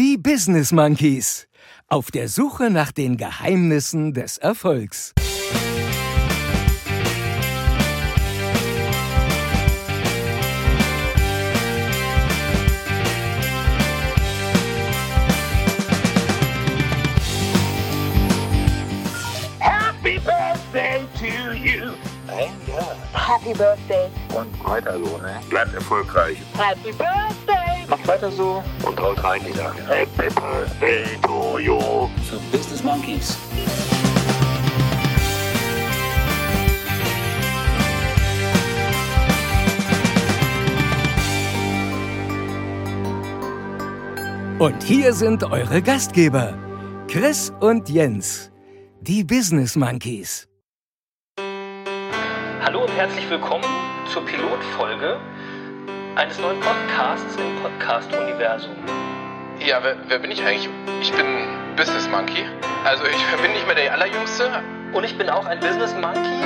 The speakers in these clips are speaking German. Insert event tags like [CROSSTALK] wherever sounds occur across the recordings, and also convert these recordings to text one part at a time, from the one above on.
Die Business Monkeys. Auf der Suche nach den Geheimnissen des Erfolgs. Happy Birthday to you. Ein Jahr. Happy Birthday. Und weiter so, ne? Bleibt erfolgreich. Happy Birthday. Weiter so. Und haut rein, die Sache. Happy Birthday to you. So Business Monkeys. Und hier sind eure Gastgeber, Chris und Jens, die Business Monkeys. Hallo und herzlich willkommen zur Pilotfolge eines neuen Podcasts im Podcast-Universum. Ja, wer, wer bin ich eigentlich? Ich bin Business Monkey. Also ich bin nicht mehr der Allerjüngste. Und ich bin auch ein Business Monkey.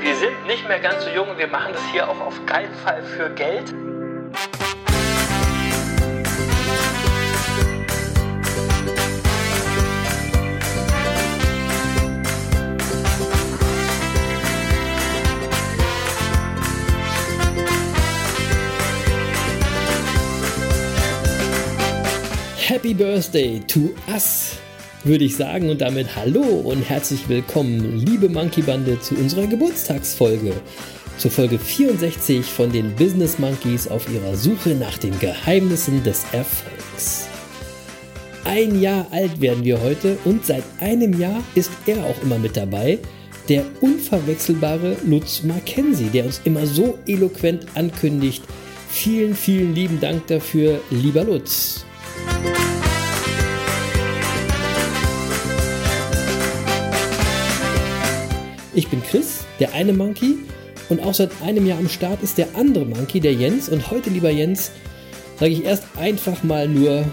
Wir sind nicht mehr ganz so jung und wir machen das hier auch auf keinen Fall für Geld. Happy Birthday to us, würde ich sagen. Und damit hallo und herzlich willkommen, liebe Monkey Bande, zu unserer Geburtstagsfolge. Zur Folge 64 von den Business Monkeys auf ihrer Suche nach den Geheimnissen des Erfolgs. Ein Jahr alt werden wir heute und seit einem Jahr ist er auch immer mit dabei. Der unverwechselbare Lutz Mackenzie, der uns immer so eloquent ankündigt. Vielen, vielen lieben Dank dafür, lieber Lutz. Ich bin Chris, der eine Monkey. Und auch seit einem Jahr am Start ist der andere Monkey, der Jens. Und heute, lieber Jens, sage ich erst einfach mal nur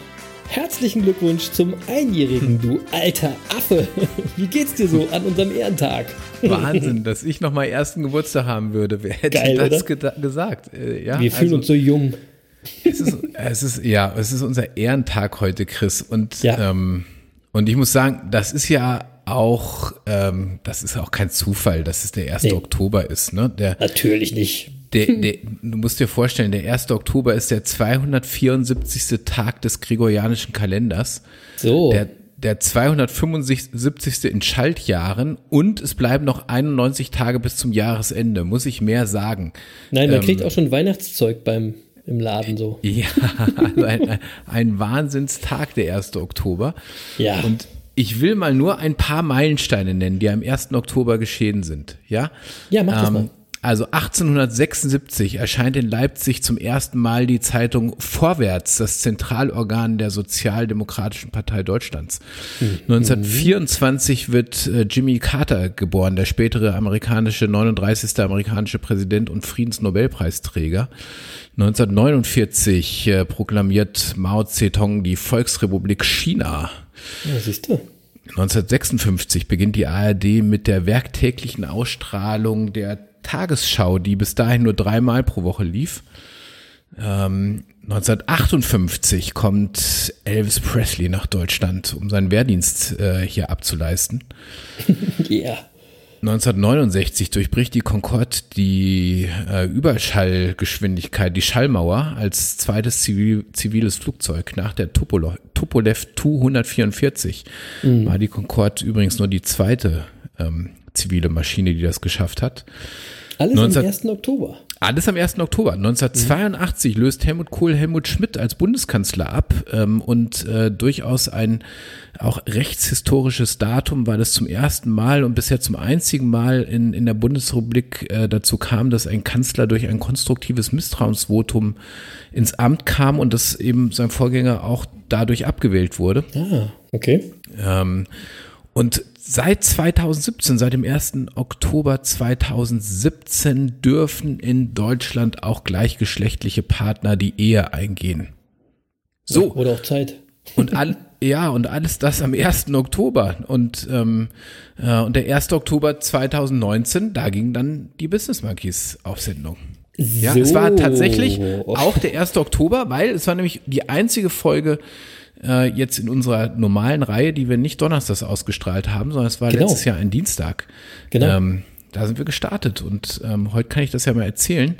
herzlichen Glückwunsch zum Einjährigen, du alter Affe. [LAUGHS] Wie geht's dir so an unserem Ehrentag? [LAUGHS] Wahnsinn, dass ich noch mal ersten Geburtstag haben würde. Wer hätte Geil, das gesagt? Äh, ja, Wir fühlen also, uns so jung. Es ist, es ist, ja, es ist unser Ehrentag heute, Chris. Und, Ja. ähm, und ich muss sagen, das ist ja auch, ähm, das ist auch kein Zufall, dass es der 1. Nee. Oktober ist. Ne? Der, Natürlich nicht. der, [LAUGHS] der, du musst dir vorstellen, der 1. Oktober ist der 274. Tag des gregorianischen Kalenders. So. Der, der 275. in Schaltjahren und es bleiben noch 91 Tage bis zum Jahresende. Muss ich mehr sagen? Nein, man ähm, kriegt auch schon Weihnachtszeug beim im Laden so. Ja, also [LAUGHS] ein, ein Wahnsinnstag, der 1. Oktober. Ja. Und ich will mal nur ein paar Meilensteine nennen, die am 1. Oktober geschehen sind. Ja, Ja, mach das mal. Also 1876 erscheint in Leipzig zum ersten Mal die Zeitung Vorwärts, das Zentralorgan der Sozialdemokratischen Partei Deutschlands. 1924 wird äh, Jimmy Carter geboren, der spätere amerikanische 39. amerikanische Präsident und Friedensnobelpreisträger. 1949 äh, proklamiert Mao Zedong die Volksrepublik China. Ja, siehst du. 1956 beginnt die ARD mit der werktäglichen Ausstrahlung der Tagesschau, die bis dahin nur dreimal pro Woche lief. Ähm, 1958 kommt Elvis Presley nach Deutschland, um seinen Wehrdienst äh, hier abzuleisten. [LAUGHS] Ja. 1969 durchbricht die Concorde die äh, Überschallgeschwindigkeit, die Schallmauer, als zweites zivil, ziviles Flugzeug nach der Tupolo, Tupolev Tu-144. War die Concorde übrigens nur die zweite ähm, zivile Maschine, die das geschafft hat. Alles 19 am 1. Oktober. Alles am 1. Oktober. 1982 löst Helmut Kohl Helmut Schmidt als Bundeskanzler ab ähm, und äh, durchaus ein auch rechtshistorisches Datum, weil es zum ersten Mal und bisher zum einzigen Mal in, in der Bundesrepublik äh, dazu kam, dass ein Kanzler durch ein konstruktives Misstrauensvotum ins Amt kam und dass eben sein Vorgänger auch dadurch abgewählt wurde. Ah, okay. Ähm, und seit 2017, seit dem 1. Oktober 2017 dürfen in Deutschland auch gleichgeschlechtliche Partner die Ehe eingehen. So, Wurde auch Zeit. und all, ja, und alles das am 1. Oktober. Und, ähm, äh, und der 1. Oktober 2019, da gingen dann die Business Monkeys auf Sendung. Ja, es war tatsächlich auch der 1. Oktober, weil es war nämlich die einzige Folge äh, jetzt in unserer normalen Reihe, die wir nicht donnerstags ausgestrahlt haben, sondern es war Genau. letztes Jahr ein Dienstag. Genau. Ähm, da sind wir gestartet und ähm, heute kann ich das ja mal erzählen.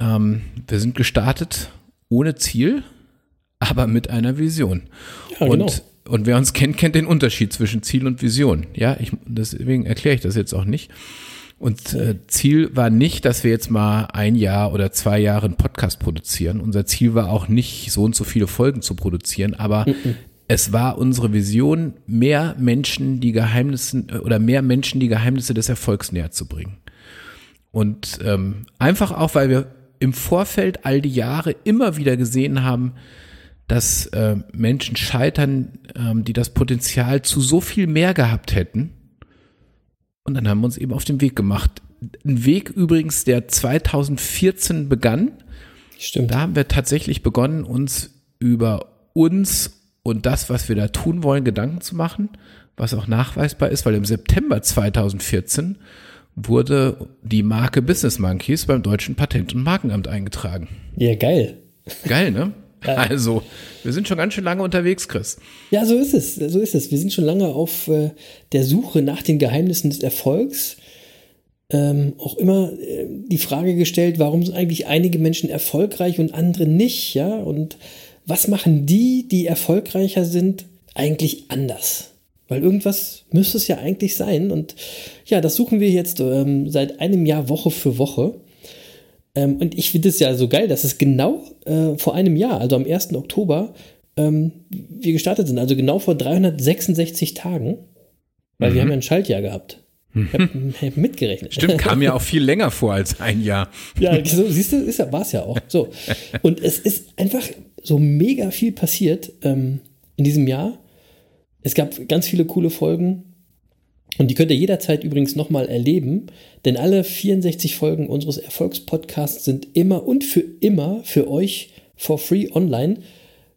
Ähm, wir sind gestartet ohne Ziel, aber mit einer Vision. Ja, und, genau. und wer uns kennt, kennt den Unterschied zwischen Ziel und Vision. Ja, ich, deswegen erkläre ich das jetzt auch nicht. Und äh, Ziel war nicht, dass wir jetzt mal ein Jahr oder zwei Jahre einen Podcast produzieren. Unser Ziel war auch nicht, so und so viele Folgen zu produzieren, aber es war unsere Vision, mehr Menschen die Geheimnisse äh, oder mehr Menschen die Geheimnisse des Erfolgs näher zu bringen. Und ähm, einfach auch, weil wir im Vorfeld all die Jahre immer wieder gesehen haben, dass äh, Menschen scheitern, ähm, die das Potenzial zu so viel mehr gehabt hätten. Und dann haben wir uns eben auf den Weg gemacht. Ein Weg übrigens, der 2014 begann. Stimmt. Da haben wir tatsächlich begonnen, uns über uns und das, was wir da tun wollen, Gedanken zu machen, was auch nachweisbar ist, weil im September 2014 wurde die Marke Business Monkeys beim Deutschen Patent- und Markenamt eingetragen. Ja, geil. Geil, ne? Also, wir sind schon ganz schön lange unterwegs, Chris. Ja, so ist es. So ist es. Wir sind schon lange auf äh, der Suche nach den Geheimnissen des Erfolgs. Ähm, auch immer äh, die Frage gestellt, warum sind eigentlich einige Menschen erfolgreich und andere nicht, ja? Und was machen die, die erfolgreicher sind, eigentlich anders? Weil irgendwas müsste es ja eigentlich sein. Und ja, das suchen wir jetzt ähm, seit einem Jahr Woche für Woche. Ähm, und ich finde es ja so geil, dass es genau äh, vor einem Jahr, also am 1. Oktober, ähm, wir gestartet sind. Also genau vor 366 Tagen. Weil wir haben ja ein Schaltjahr gehabt. Ich habe hab [LAUGHS] mitgerechnet. Stimmt, kam ja auch viel [LAUGHS] länger vor als ein Jahr. Ja, so, siehst du, ist ja, war es ja auch. So. Und es ist einfach so mega viel passiert ähm, in diesem Jahr. Es gab ganz viele coole Folgen. Und die könnt ihr jederzeit übrigens nochmal erleben, denn alle 64 Folgen unseres Erfolgspodcasts sind immer und für immer für euch for free online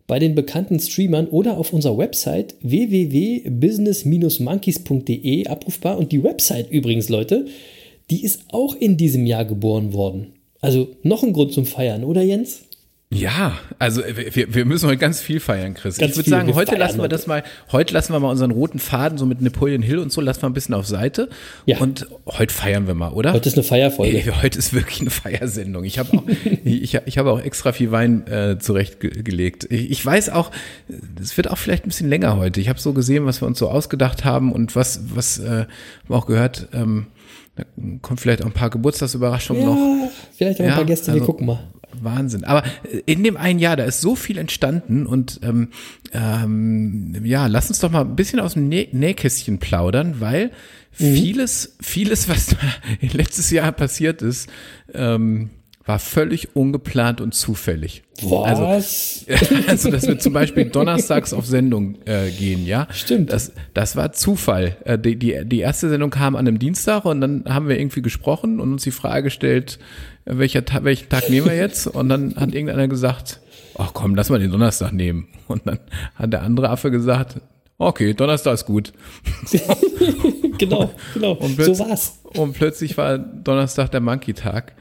bei den bekannten Streamern oder auf unserer Website www.business-monkeys.de abrufbar. Und die Website übrigens, Leute, die ist auch in diesem Jahr geboren worden. Also noch ein Grund zum Feiern, oder Jens? Ja, also wir, wir müssen heute ganz viel feiern, Chris. Ganz ich würde sagen, heute feiern lassen wir das mal, heute lassen wir mal unseren roten Faden so mit Napoleon Hill und so, lassen wir ein bisschen auf Seite. Ja. Und heute feiern wir mal, oder? Heute ist eine Feierfolge. Ey, [LAUGHS] heute ist wirklich eine Feiersendung. Ich habe auch, [LAUGHS] ich, ich habe auch extra viel Wein äh, zurechtgelegt. Ich, ich weiß auch, es wird auch vielleicht ein bisschen länger heute. Ich habe so gesehen, was wir uns so ausgedacht haben und was, was äh, auch gehört. Ähm, da kommt vielleicht auch ein paar Geburtstagsüberraschungen noch. Ja, vielleicht auch ein Ja, paar Gäste, wir also- gucken mal. Wahnsinn. Aber äh, in dem einen Jahr, da ist so viel entstanden und ähm, ähm, ja, lass uns doch mal ein bisschen aus dem Nä Nähkästchen plaudern, weil Mhm. vieles, vieles, was da [LAUGHS] letztes Jahr passiert ist, ähm, war völlig ungeplant und zufällig. Also, Was? [LAUGHS] also, dass wir zum Beispiel donnerstags auf Sendung äh, gehen, ja. Stimmt. Das, das war Zufall. Äh, die, die, die erste Sendung kam an einem Dienstag und dann haben wir irgendwie gesprochen und uns die Frage gestellt, äh, welcher Ta welchen Tag nehmen wir jetzt? Und dann hat irgendeiner gesagt, ach komm, lass mal den Donnerstag nehmen. Und dann hat der andere Affe gesagt, okay, Donnerstag ist gut. [LAUGHS] genau, genau. Und so war's. Und plötzlich war Donnerstag der Monkey-Tag.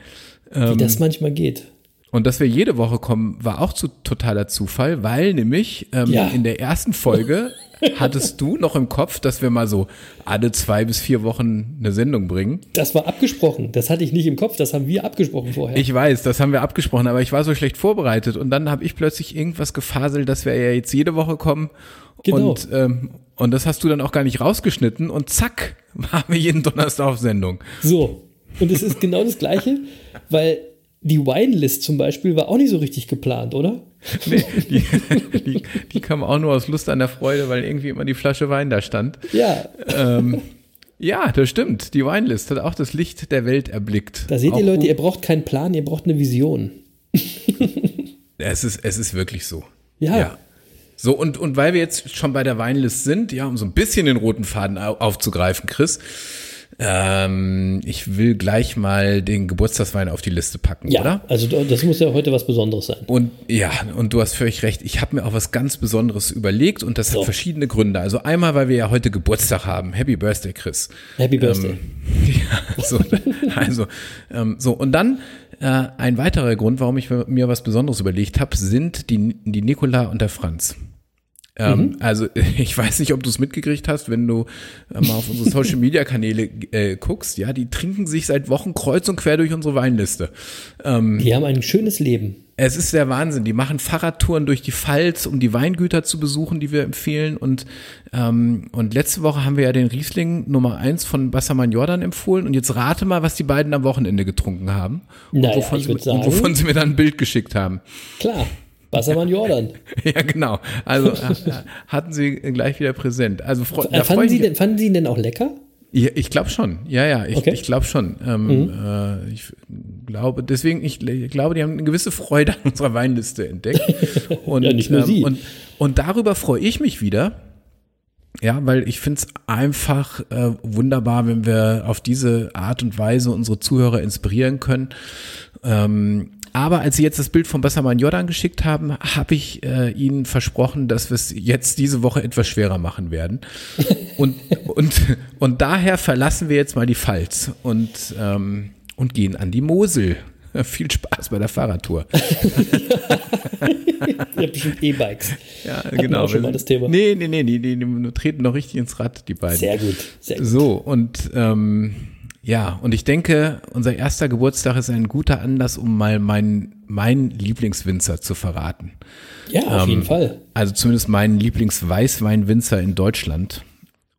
Wie Ähm, das manchmal geht. Und dass wir jede Woche kommen, war auch zu totaler Zufall, weil nämlich ähm, Ja. in der ersten Folge [LAUGHS] hattest du noch im Kopf, dass wir mal so alle zwei bis vier Wochen eine Sendung bringen. Das war abgesprochen. Das hatte ich nicht im Kopf. Das haben wir abgesprochen vorher. Ich weiß, das haben wir abgesprochen, aber ich war so schlecht vorbereitet und dann habe ich plötzlich irgendwas gefaselt, dass wir ja jetzt jede Woche kommen. Genau. Und, ähm, und das hast du dann auch gar nicht rausgeschnitten und zack, [LAUGHS] waren wir jeden Donnerstag auf Sendung. So. Und es ist genau das Gleiche, weil die Wine-List zum Beispiel war auch nicht so richtig geplant, oder? [LAUGHS] Nee, die, die, die kam auch nur aus Lust an der Freude, weil irgendwie immer die Flasche Wein da stand. Ja, Ähm, ja, das stimmt. Die Winelist hat auch das Licht der Welt erblickt. da seht auch, ihr Leute, ihr braucht keinen Plan, ihr braucht eine Vision. [LAUGHS] Es ist, es ist wirklich so. Ja. So, und, und weil wir jetzt schon bei der Weinlist sind, ja, um so ein bisschen den roten Faden au- aufzugreifen, Chris, ähm, ich will gleich mal den Geburtstagswein auf die Liste packen, Ja, oder? also das muss ja heute was Besonderes sein. Und ja, und du hast völlig recht. Ich habe mir auch was ganz Besonderes überlegt und das So. hat verschiedene Gründe. Also einmal, weil wir ja heute Geburtstag haben. Happy Birthday, Chris. Happy Birthday. Ähm, [LAUGHS] ja, so, also, ähm, so, und dann äh, ein weiterer Grund, warum ich mir was Besonderes überlegt habe, sind die, die Nicola und der Franz. Ähm, Also [LAUGHS] ich weiß nicht, ob du es mitgekriegt hast, wenn du äh, mal auf unsere Social Media Kanäle äh, guckst, ja, die trinken sich seit Wochen kreuz und quer durch unsere Weinliste. Ähm, Die haben ein schönes Leben. es ist der Wahnsinn. Die machen Fahrradtouren durch die Pfalz, um die Weingüter zu besuchen, die wir empfehlen. Und, ähm, und letzte Woche haben wir ja den Riesling Nummer eins von Bassermann Jordan empfohlen. Und jetzt rate mal, was die beiden am Wochenende getrunken haben. Und, Naja, wovon, sie, würd und sagen- wovon sie mir dann ein Bild geschickt haben. Klar, Wassermann Jordan. [LAUGHS] ja, genau. Also äh, hatten sie gleich wieder präsent. Also Äh, fanden, Sie denn, fanden Sie ihn denn auch lecker? Ja, ich glaube schon. Ja, ja, ich, Okay. Mhm. ich glaube schon. Ähm, äh, ich glaube, deswegen, ich, ich glaube, die haben eine gewisse Freude an unserer Weinliste entdeckt. [LAUGHS] Und, Ja, nicht nur Sie. Und, und darüber freue ich mich wieder. Ja, weil ich finde es einfach äh, wunderbar, wenn wir auf diese Art und Weise unsere Zuhörer inspirieren können. Ähm, aber als Sie jetzt das Bild von Bassermann Jordan geschickt haben, habe ich äh, Ihnen versprochen, dass wir es jetzt diese Woche etwas schwerer machen werden. [LAUGHS] Und, und, und daher verlassen wir jetzt mal die Pfalz und, ähm, und gehen an die Mosel. [LAUGHS] Viel Spaß bei der Fahrradtour. Ihr habt bestimmt E-Bikes. Ja, Hatten wir auch schon mal das Thema. Nee, nee, nee, die, die, die treten noch richtig ins Rad, die beiden. Sehr gut, sehr gut. So, und ähm, ja, und ich denke, unser erster Geburtstag ist ein guter Anlass, um mal meinen mein Lieblingswinzer zu verraten. Ja, auf Ähm, jeden Fall. Also zumindest meinen Lieblingsweißweinwinzer in Deutschland.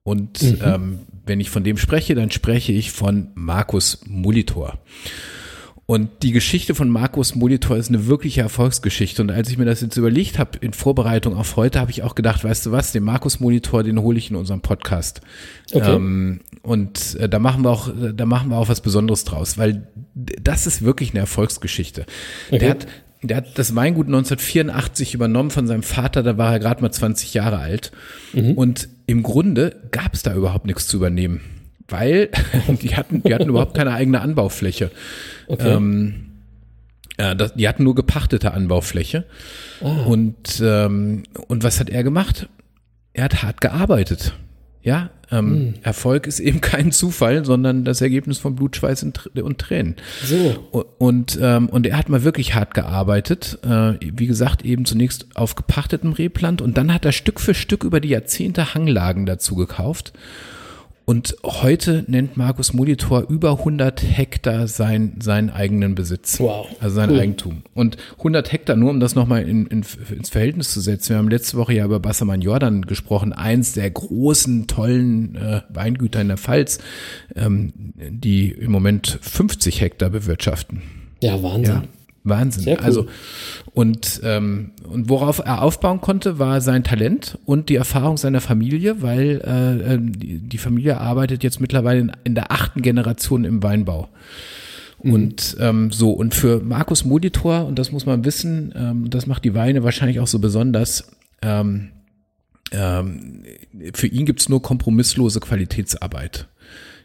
Und Mhm. ähm, wenn ich von dem spreche, dann spreche ich von Markus Molitor. Und die Geschichte von Markus Molitor ist eine wirkliche Erfolgsgeschichte. Und als ich mir das jetzt überlegt habe in Vorbereitung auf heute, habe ich auch gedacht, weißt du was, den Markus Molitor, den hole ich in unserem Podcast. Okay. Ähm, und äh, da machen wir auch, da machen wir auch was Besonderes draus, weil das ist wirklich eine Erfolgsgeschichte. Okay. Der hat, der hat das Weingut 1984 übernommen von seinem Vater, da war er gerade mal 20 Jahre alt. Und im Grunde gab es da überhaupt nichts zu übernehmen, weil [LAUGHS] die hatten, die hatten überhaupt keine eigene Anbaufläche. Okay. Ähm, ja, das, die hatten nur gepachtete Anbaufläche. Ah. Und, ähm, und was hat er gemacht? Er hat hart gearbeitet. Ja, ähm, Hm. Erfolg ist eben [LAUGHS] kein Zufall, sondern das Ergebnis von Blut, Schweiß und, Tr- und Tränen. so. Und, ähm, und er hat mal wirklich hart gearbeitet. Äh, wie gesagt, eben zunächst auf gepachtetem Rebland und dann hat er Stück für Stück über die Jahrzehnte Hanglagen dazu gekauft. Und heute nennt Markus Molitor über 100 Hektar sein, seinen eigenen Besitz. Wow. Also sein Cool. Eigentum. Und 100 Hektar, nur um das nochmal in, in, ins Verhältnis zu setzen. Wir haben letzte Woche ja über Bassermann Jordan gesprochen. Eins der großen, tollen äh, Weingüter in der Pfalz, ähm, die im Moment 50 Hektar bewirtschaften. Ja, Wahnsinn. Ja, Wahnsinn. Cool. Also und ähm, und worauf er aufbauen konnte, war sein Talent und die Erfahrung seiner Familie, weil äh, äh, die, die Familie arbeitet jetzt mittlerweile in, in der achten Generation im Weinbau. Mhm. Und ähm, so, und für Markus Molitor, und das muss man wissen, ähm, das macht die Weine wahrscheinlich auch so besonders, ähm, ähm, für ihn gibt's nur kompromisslose Qualitätsarbeit.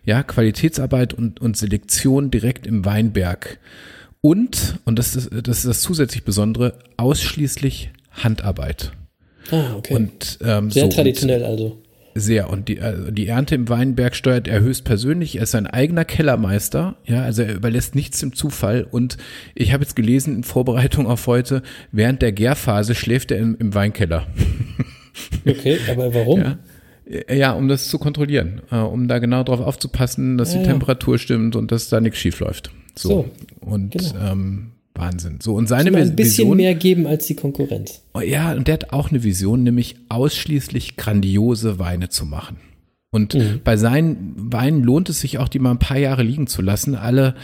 Ja, Qualitätsarbeit und, und Selektion direkt im Weinberg. Und, und das ist, das ist das zusätzlich Besondere, ausschließlich Handarbeit. Ah, okay. Und ähm, Sehr so, traditionell also. sehr. Und die, also die Ernte im Weinberg steuert er höchstpersönlich. Er ist sein eigener Kellermeister. Ja, also er überlässt nichts dem Zufall. Und ich habe jetzt gelesen in Vorbereitung auf heute, während der Gärphase schläft er im, im Weinkeller. [LAUGHS] Okay, aber warum? Ja. Ja, um das zu kontrollieren, äh, um da genau drauf aufzupassen, dass Ja, die ja. Temperatur stimmt und dass da nichts schief läuft. So. So, und genau. ähm, Wahnsinn. So, und seine Immer ein bisschen Vision, mehr geben als die Konkurrenz. Oh, Ja, und der hat auch eine Vision, nämlich ausschließlich grandiose Weine zu machen. Und Mhm. bei seinen Weinen lohnt es sich auch, die mal ein paar Jahre liegen zu lassen. Alle,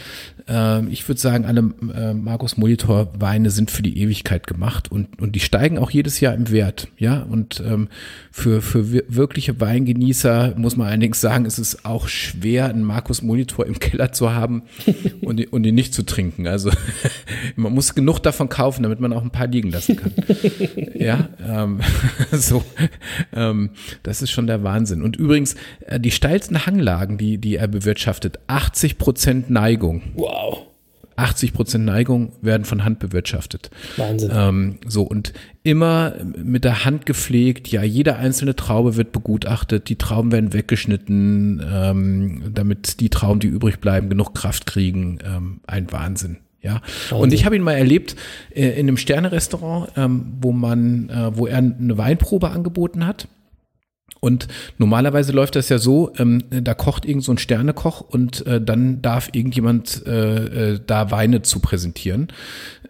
äh, ich würde sagen, alle äh, Markus Molitor Weine sind für die Ewigkeit gemacht und, und die steigen auch jedes Jahr im Wert. Ja, und ähm, für, für wir- wirkliche Weingenießer muss man allerdings sagen, ist es auch schwer, einen Markus Molitor im Keller zu haben [LAUGHS] und, ihn- und ihn nicht zu trinken. Also [LAUGHS] man muss genug davon kaufen, damit man auch ein paar liegen lassen kann. [LAUGHS] Ja, ähm, so, ähm, das ist schon der Wahnsinn. Und übrigens, äh, die steilsten Hanglagen, die, die er bewirtschaftet, 80 Prozent Neigung. Wow. 80 Prozent Neigung werden von Hand bewirtschaftet. Wahnsinn. Ähm, so und immer mit der Hand gepflegt. Ja, jede einzelne Traube wird begutachtet. Die Trauben werden weggeschnitten, ähm, damit die Trauben, die übrig bleiben, genug Kraft kriegen. Ähm, ein Wahnsinn. Ja, und ich habe ihn mal erlebt äh, in einem Sterne-Restaurant, ähm, wo man, äh, wo er eine Weinprobe angeboten hat. Und normalerweise läuft das ja so, ähm, da kocht irgend so ein Sternekoch und äh, dann darf irgendjemand äh, äh, da Weine zu präsentieren.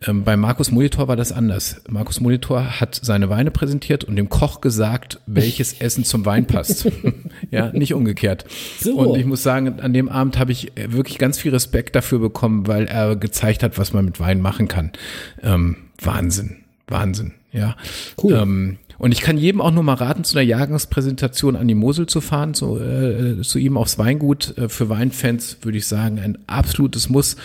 Ähm, bei Markus Molitor war das anders. Markus Molitor hat seine Weine präsentiert und dem Koch gesagt, welches [LAUGHS] Essen zum Wein passt. [LAUGHS] ja, nicht umgekehrt. So. Und ich muss sagen, an dem Abend habe ich wirklich ganz viel Respekt dafür bekommen, weil er gezeigt hat, was man mit Wein machen kann. Ähm, Wahnsinn, Wahnsinn, ja. Cool. Und ich kann jedem auch nur mal raten, zu einer Jahrgangspräsentation an die Mosel zu fahren, zu, äh, zu ihm aufs Weingut. Äh, für Weinfans würde ich sagen, ein absolutes Muss.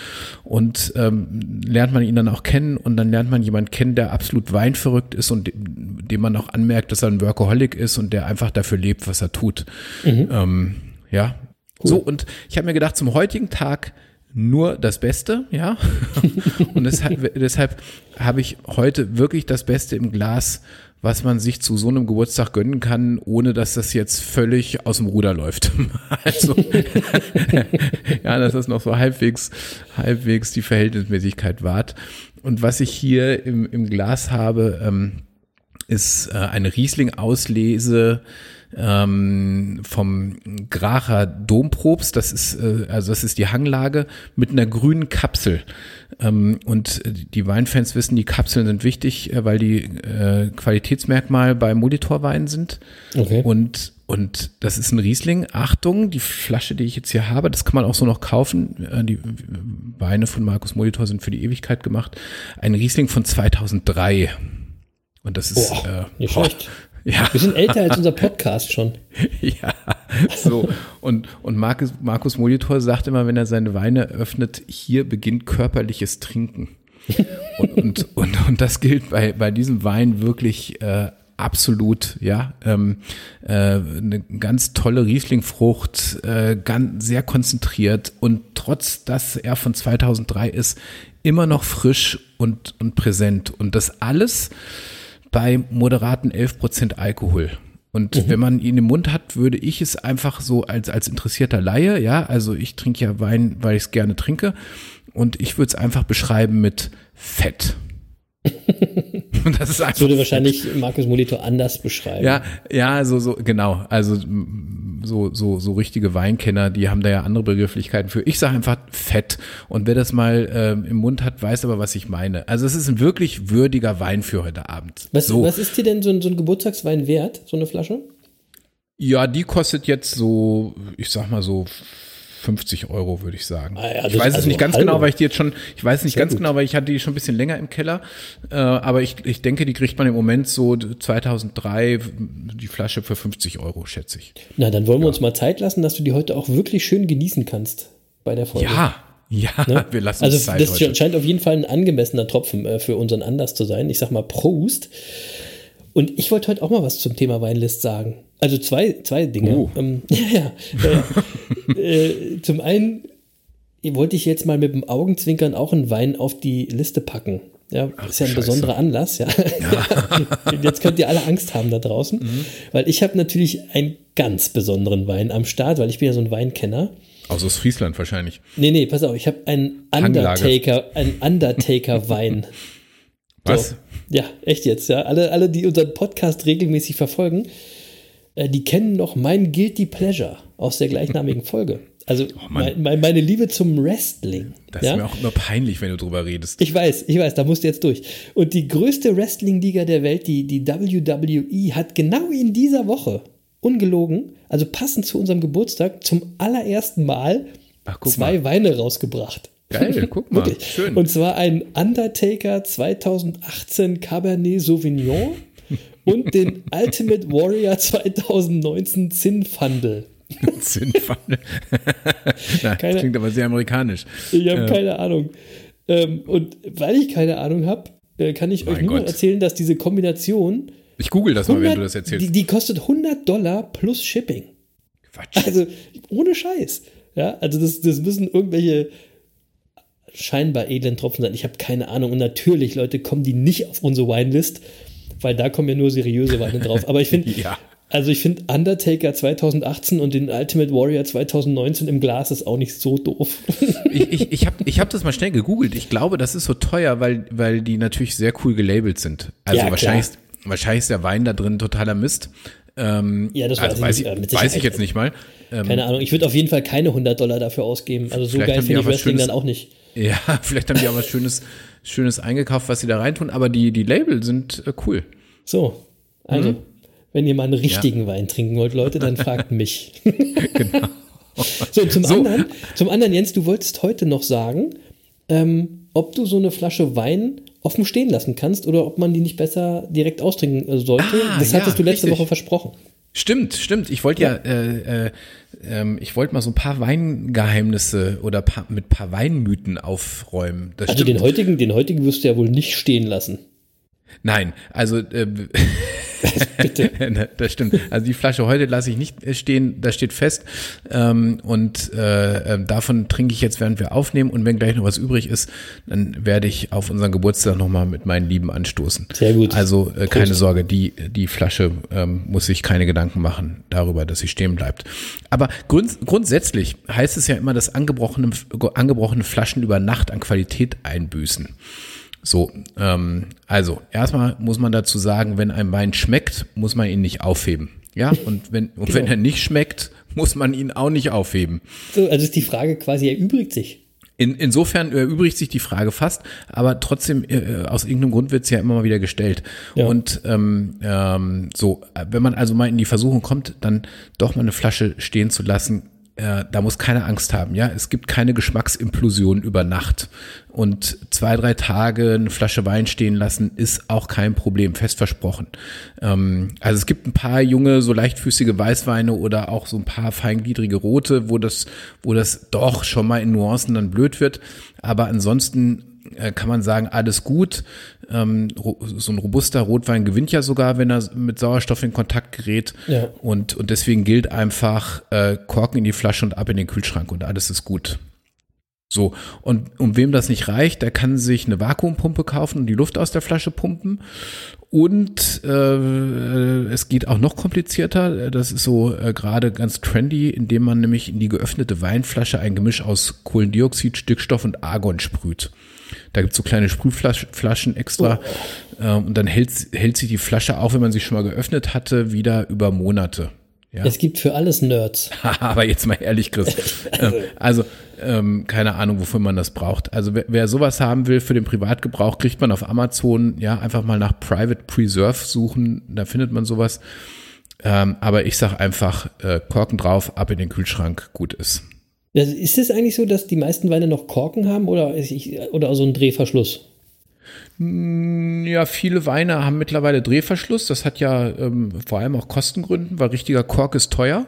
Und ähm, lernt man ihn dann auch kennen und dann lernt man jemanden kennen, der absolut weinverrückt ist und dem, dem man auch anmerkt, dass er ein Workaholic ist und der einfach dafür lebt, was er tut. Ähm, ja. So, und ich habe mir gedacht, zum heutigen Tag nur das Beste, ja. [LAUGHS] Und deshalb, deshalb habe ich heute wirklich das Beste im Glas, was man sich zu so einem Geburtstag gönnen kann, ohne dass das jetzt völlig aus dem Ruder läuft. [LAUGHS] Also, ja, dass das noch so halbwegs, halbwegs die Verhältnismäßigkeit wahrt. Und was ich hier im, im Glas habe, ähm, ist äh, eine Riesling-Auslese ähm, vom Gracher Domprobst. Das ist äh, also das ist die Hanglage mit einer grünen Kapsel. Ähm, und die Weinfans wissen, die Kapseln sind wichtig, äh, weil die äh, Qualitätsmerkmal bei Molitorweinen sind. Okay. Und und das ist ein Riesling. Achtung, die Flasche, die ich jetzt hier habe, das kann man auch so noch kaufen. Äh, Die Weine von Markus Molitor sind für die Ewigkeit gemacht. Ein Riesling von 2003. Und das ist Boah, äh, nicht boah, schlecht. Ja, Wir sind älter als [LAUGHS] unser Podcast schon. ja, so. Und, und Markus, Markus Molitor sagt immer, wenn er seine Weine öffnet, hier beginnt körperliches Trinken. Und, und, und, und das gilt bei, bei diesem Wein wirklich äh, absolut, ja. Ähm, äh, eine ganz tolle Rieslingfrucht, äh, ganz, sehr konzentriert und trotz, dass er von 2003 ist, immer noch frisch und, und präsent. Und das alles bei moderaten 11% Alkohol. Und wenn man ihn im Mund hat, würde ich es einfach so als, als interessierter Laie, ja, also ich trinke ja Wein, weil ich es gerne trinke, und ich würde es einfach beschreiben mit Fett. [LAUGHS] [LAUGHS] das ist Das einfach. würde wahrscheinlich [LAUGHS] Markus Molitor anders beschreiben. Ja, ja, so, so, genau. Also so, so, so richtige Weinkenner, die haben da ja andere Begrifflichkeiten für. Ich sage einfach Fett. Und wer das mal ähm, im Mund hat, weiß aber, was ich meine. Also es ist ein wirklich würdiger Wein für heute Abend. Was, so. was ist dir denn so ein, so ein Geburtstagswein wert, so eine Flasche? Ja, die kostet jetzt so, ich sag mal so 50 Euro, würde ich sagen. Ah ja, ich weiß es also nicht ganz hallo. genau, weil ich die jetzt schon, ich weiß es nicht Sehr ganz gut. genau, weil ich hatte die schon ein bisschen länger im Keller. Äh, aber ich, ich denke, die kriegt man im Moment so 2003 die Flasche für 50 Euro, schätze ich. Na, dann wollen wir uns mal Zeit lassen, dass du die heute auch wirklich schön genießen kannst bei der Folge. Ja, ja, Ne? [LAUGHS] wir lassen also uns Zeit das heute. scheint auf jeden Fall ein angemessener Tropfen äh, für unseren Anlass zu sein. Ich sag mal Prost. Und ich wollte heute auch mal was zum Thema Weinlist sagen. Also zwei, zwei Dinge. Oh. Ähm, [LAUGHS] ja, ja. äh, äh, zum einen wollte ich jetzt mal mit dem Augenzwinkern auch einen Wein auf die Liste packen. Ja, ist ja ein Scheiße. besonderer Anlass, ja. [LAUGHS] Jetzt könnt ihr alle Angst haben da draußen, Mhm. weil ich habe natürlich einen ganz besonderen Wein am Start, weil ich bin ja so ein Weinkenner. Also aus Friesland wahrscheinlich. Nee, nee, pass auf, ich habe einen. Undertaker, einen Undertaker-Wein. Was? So. Ja, echt jetzt, ja. Alle, alle, die unseren Podcast regelmäßig verfolgen, die kennen noch mein Guilty Pleasure aus der gleichnamigen [LAUGHS] Folge. Also mein, mein, meine Liebe zum Wrestling. Oh Das ja? ist mir auch immer peinlich, wenn du drüber redest. Ich weiß, ich weiß, da musst du jetzt durch. Und die größte Wrestling-Liga der Welt, die, die WWE, hat genau in dieser Woche, ungelogen, also passend zu unserem Geburtstag, zum allerersten Mal Ach, zwei mal. Weine rausgebracht. Geil, [LAUGHS] guck mal. Schön. Und zwar ein Undertaker 2018 Cabernet Sauvignon [LAUGHS] und den Ultimate Warrior 2019 Zinfandel. Zinnpfanne. Na, Keine- klingt aber sehr amerikanisch. Ich habe Äh, keine Ahnung. Ähm, und weil ich keine Ahnung habe, äh, kann ich euch Mein nur Gott. erzählen, dass diese Kombination Ich google das mal, 100, wenn du das erzählst. die, die kostet 100 Dollar plus Shipping. Quatsch. Also ohne Scheiß. Ja, also das, das müssen irgendwelche scheinbar edlen Tropfen sein. Ich habe keine Ahnung. Und natürlich, Leute, kommen die nicht auf unsere Winelist, weil da kommen ja nur seriöse Weine drauf. Aber ich finde, [LAUGHS] Ja. Also ich finde Undertaker 2018 und den Ultimate Warrior 2019 im Glas ist auch nicht so doof. [LAUGHS] Ich, ich, ich habe ich hab das mal schnell gegoogelt. Ich glaube, das ist so teuer, weil, weil die natürlich sehr cool gelabelt sind. Also Ja, wahrscheinlich, wahrscheinlich ist der Wein da drin totaler Mist. Ähm, Ja, das also weiß weiß, ich ich, nicht, äh, weiß ich jetzt nicht mal. Ähm, Keine Ahnung, ich würde auf jeden Fall keine 100 Dollar dafür ausgeben. Also so geil finde ich Wrestling Schönes- dann auch nicht. Ja, [LAUGHS] vielleicht haben die auch was Schönes, Schönes eingekauft, was sie da reintun, aber die, die Label sind äh, cool. So, also, Mhm. wenn ihr mal einen richtigen Wein trinken wollt, Leute, dann fragt mich. [LAUGHS] [LAUGHS] Genau. So, zum, So. Anderen, zum anderen, Jens, du wolltest heute noch sagen, ähm, ob du so eine Flasche Wein offen stehen lassen kannst oder ob man die nicht besser direkt austrinken äh, sollte. Ah, das ja, hattest du letzte richtig. Woche versprochen. Stimmt, stimmt. Ich wollte ja, äh, äh, ähm, ich wollte mal so ein paar Weingeheimnisse oder paar, mit paar Weinmythen aufräumen. Das Also stimmt. den heutigen, den heutigen wirst du ja wohl nicht stehen lassen. Nein, also äh, [LAUGHS] Bitte. [LAUGHS] Das stimmt. Also die Flasche heute lasse ich nicht äh, stehen, das steht fest. Ähm, und äh, äh, davon trinke ich jetzt, während wir aufnehmen. Und wenn gleich noch was übrig ist, dann werde ich auf unseren Geburtstag nochmal mit meinen Lieben anstoßen. Sehr gut. Also äh, keine Prost. Sorge, die, die Flasche ähm, muss sich keine Gedanken machen darüber, dass sie stehen bleibt. Aber grund, grundsätzlich heißt es ja immer, dass angebrochene, angebrochene Flaschen über Nacht an Qualität einbüßen. So, ähm, also erstmal muss man dazu sagen, wenn ein Wein schmeckt, muss man ihn nicht aufheben. Ja, und wenn, und wenn er nicht schmeckt, muss man ihn auch nicht aufheben. So, also ist die Frage quasi erübrigt sich. In, insofern erübrigt sich die Frage fast, aber trotzdem, äh, aus irgendeinem Grund wird es ja immer mal wieder gestellt. Ja. Und ähm, ähm, so, äh, wenn man also mal in die Versuchung kommt, dann doch mal eine Flasche stehen zu lassen, äh, da muss keine Angst haben, ja. Es gibt keine Geschmacksimplosion über Nacht. Und zwei, drei Tage eine Flasche Wein stehen lassen, ist auch kein Problem, fest versprochen. Ähm, also es gibt ein paar junge, so leichtfüßige Weißweine oder auch so ein paar feingliedrige Rote, wo das, wo das doch schon mal in Nuancen dann blöd wird. Aber ansonsten kann man sagen, alles gut. Ähm, so ein robuster Rotwein gewinnt ja sogar, wenn er mit Sauerstoff in Kontakt gerät. Ja. Und, und deswegen gilt einfach äh, Korken in die Flasche und ab in den Kühlschrank und alles ist gut. So, und um wem das nicht reicht, der kann sich eine Vakuumpumpe kaufen und die Luft aus der Flasche pumpen. Und äh, es geht auch noch komplizierter. Das ist so äh, gerade ganz trendy, indem man nämlich in die geöffnete Weinflasche ein Gemisch aus Kohlendioxid, Stickstoff und Argon sprüht. Da gibt's so kleine Sprühflaschen extra. Ähm, und dann hält, hält sich die Flasche, auch wenn man sie schon mal geöffnet hatte, wieder über Monate. Ja. Es gibt für alles Nerds. [LAUGHS] Aber jetzt mal ehrlich, Chris. [LAUGHS] Ähm, also, ähm, keine Ahnung, wofür man das braucht. Also, wer, wer sowas haben will für den Privatgebrauch, kriegt man auf Amazon, ja, einfach mal nach Private Preserve suchen, da findet man sowas. Ähm, aber ich sag einfach, äh, Korken drauf, ab in den Kühlschrank, gut ist. Also ist es eigentlich so, dass die meisten Weine noch Korken haben oder, ich, oder so ein Drehverschluss? Ja, viele Weine haben mittlerweile Drehverschluss. Das hat ja ähm, vor allem auch Kostengründen, weil richtiger Kork ist teuer.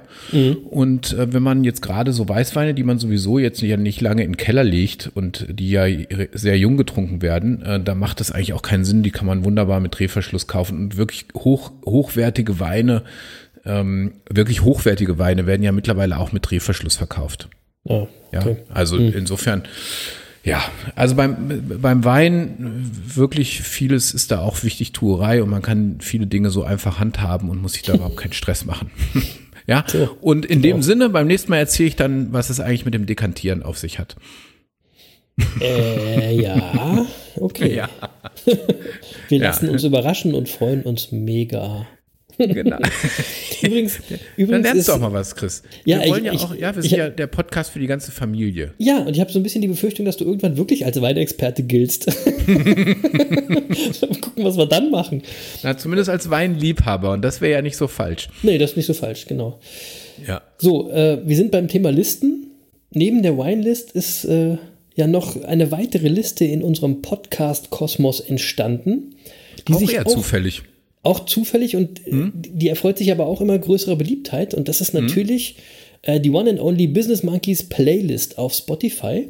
Und äh, wenn man jetzt gerade so Weißweine, die man sowieso jetzt ja nicht lange in den Keller legt und die ja sehr jung getrunken werden, äh, da macht das eigentlich auch keinen Sinn. Die kann man wunderbar mit Drehverschluss kaufen. Und wirklich hoch, hochwertige Weine, ähm, wirklich hochwertige Weine werden ja mittlerweile auch mit Drehverschluss verkauft. Ja, Ja, okay. also insofern, ja, also beim, beim Wein wirklich vieles ist da auch wichtig Tuerei und man kann viele Dinge so einfach handhaben und muss sich da überhaupt keinen Stress machen. [LAUGHS] ja, So, und in genau. dem Sinne, beim nächsten Mal erzähle ich dann, was es eigentlich mit dem Dekantieren auf sich hat. [LAUGHS] Äh, ja, okay. Ja, [LAUGHS] Wir Ja. lassen uns überraschen und freuen uns mega. Genau. [LAUGHS] Übrigens, Dann übrigens lernst ist, du auch mal was, Chris. Ja, wir wollen ich- ja ich- auch, ja, wir ich- sind ja der Podcast für die ganze Familie. Ja, und ich habe so ein bisschen die Befürchtung, dass du irgendwann wirklich als Weinexperte giltst. [LAUGHS] Mal gucken, was wir dann machen. Na, zumindest als Weinliebhaber und das wäre ja nicht so falsch. Nee, das ist nicht so falsch, genau. Ja. So, äh, wir sind beim Thema Listen. Neben der Winelist ist äh, ja noch eine weitere Liste in unserem Podcast Kosmos entstanden. Die Auch sich eher auch, zufällig. Auch zufällig und äh, die erfreut sich aber auch immer größerer Beliebtheit. Und das ist natürlich äh, die One and Only Business Monkeys Playlist auf Spotify,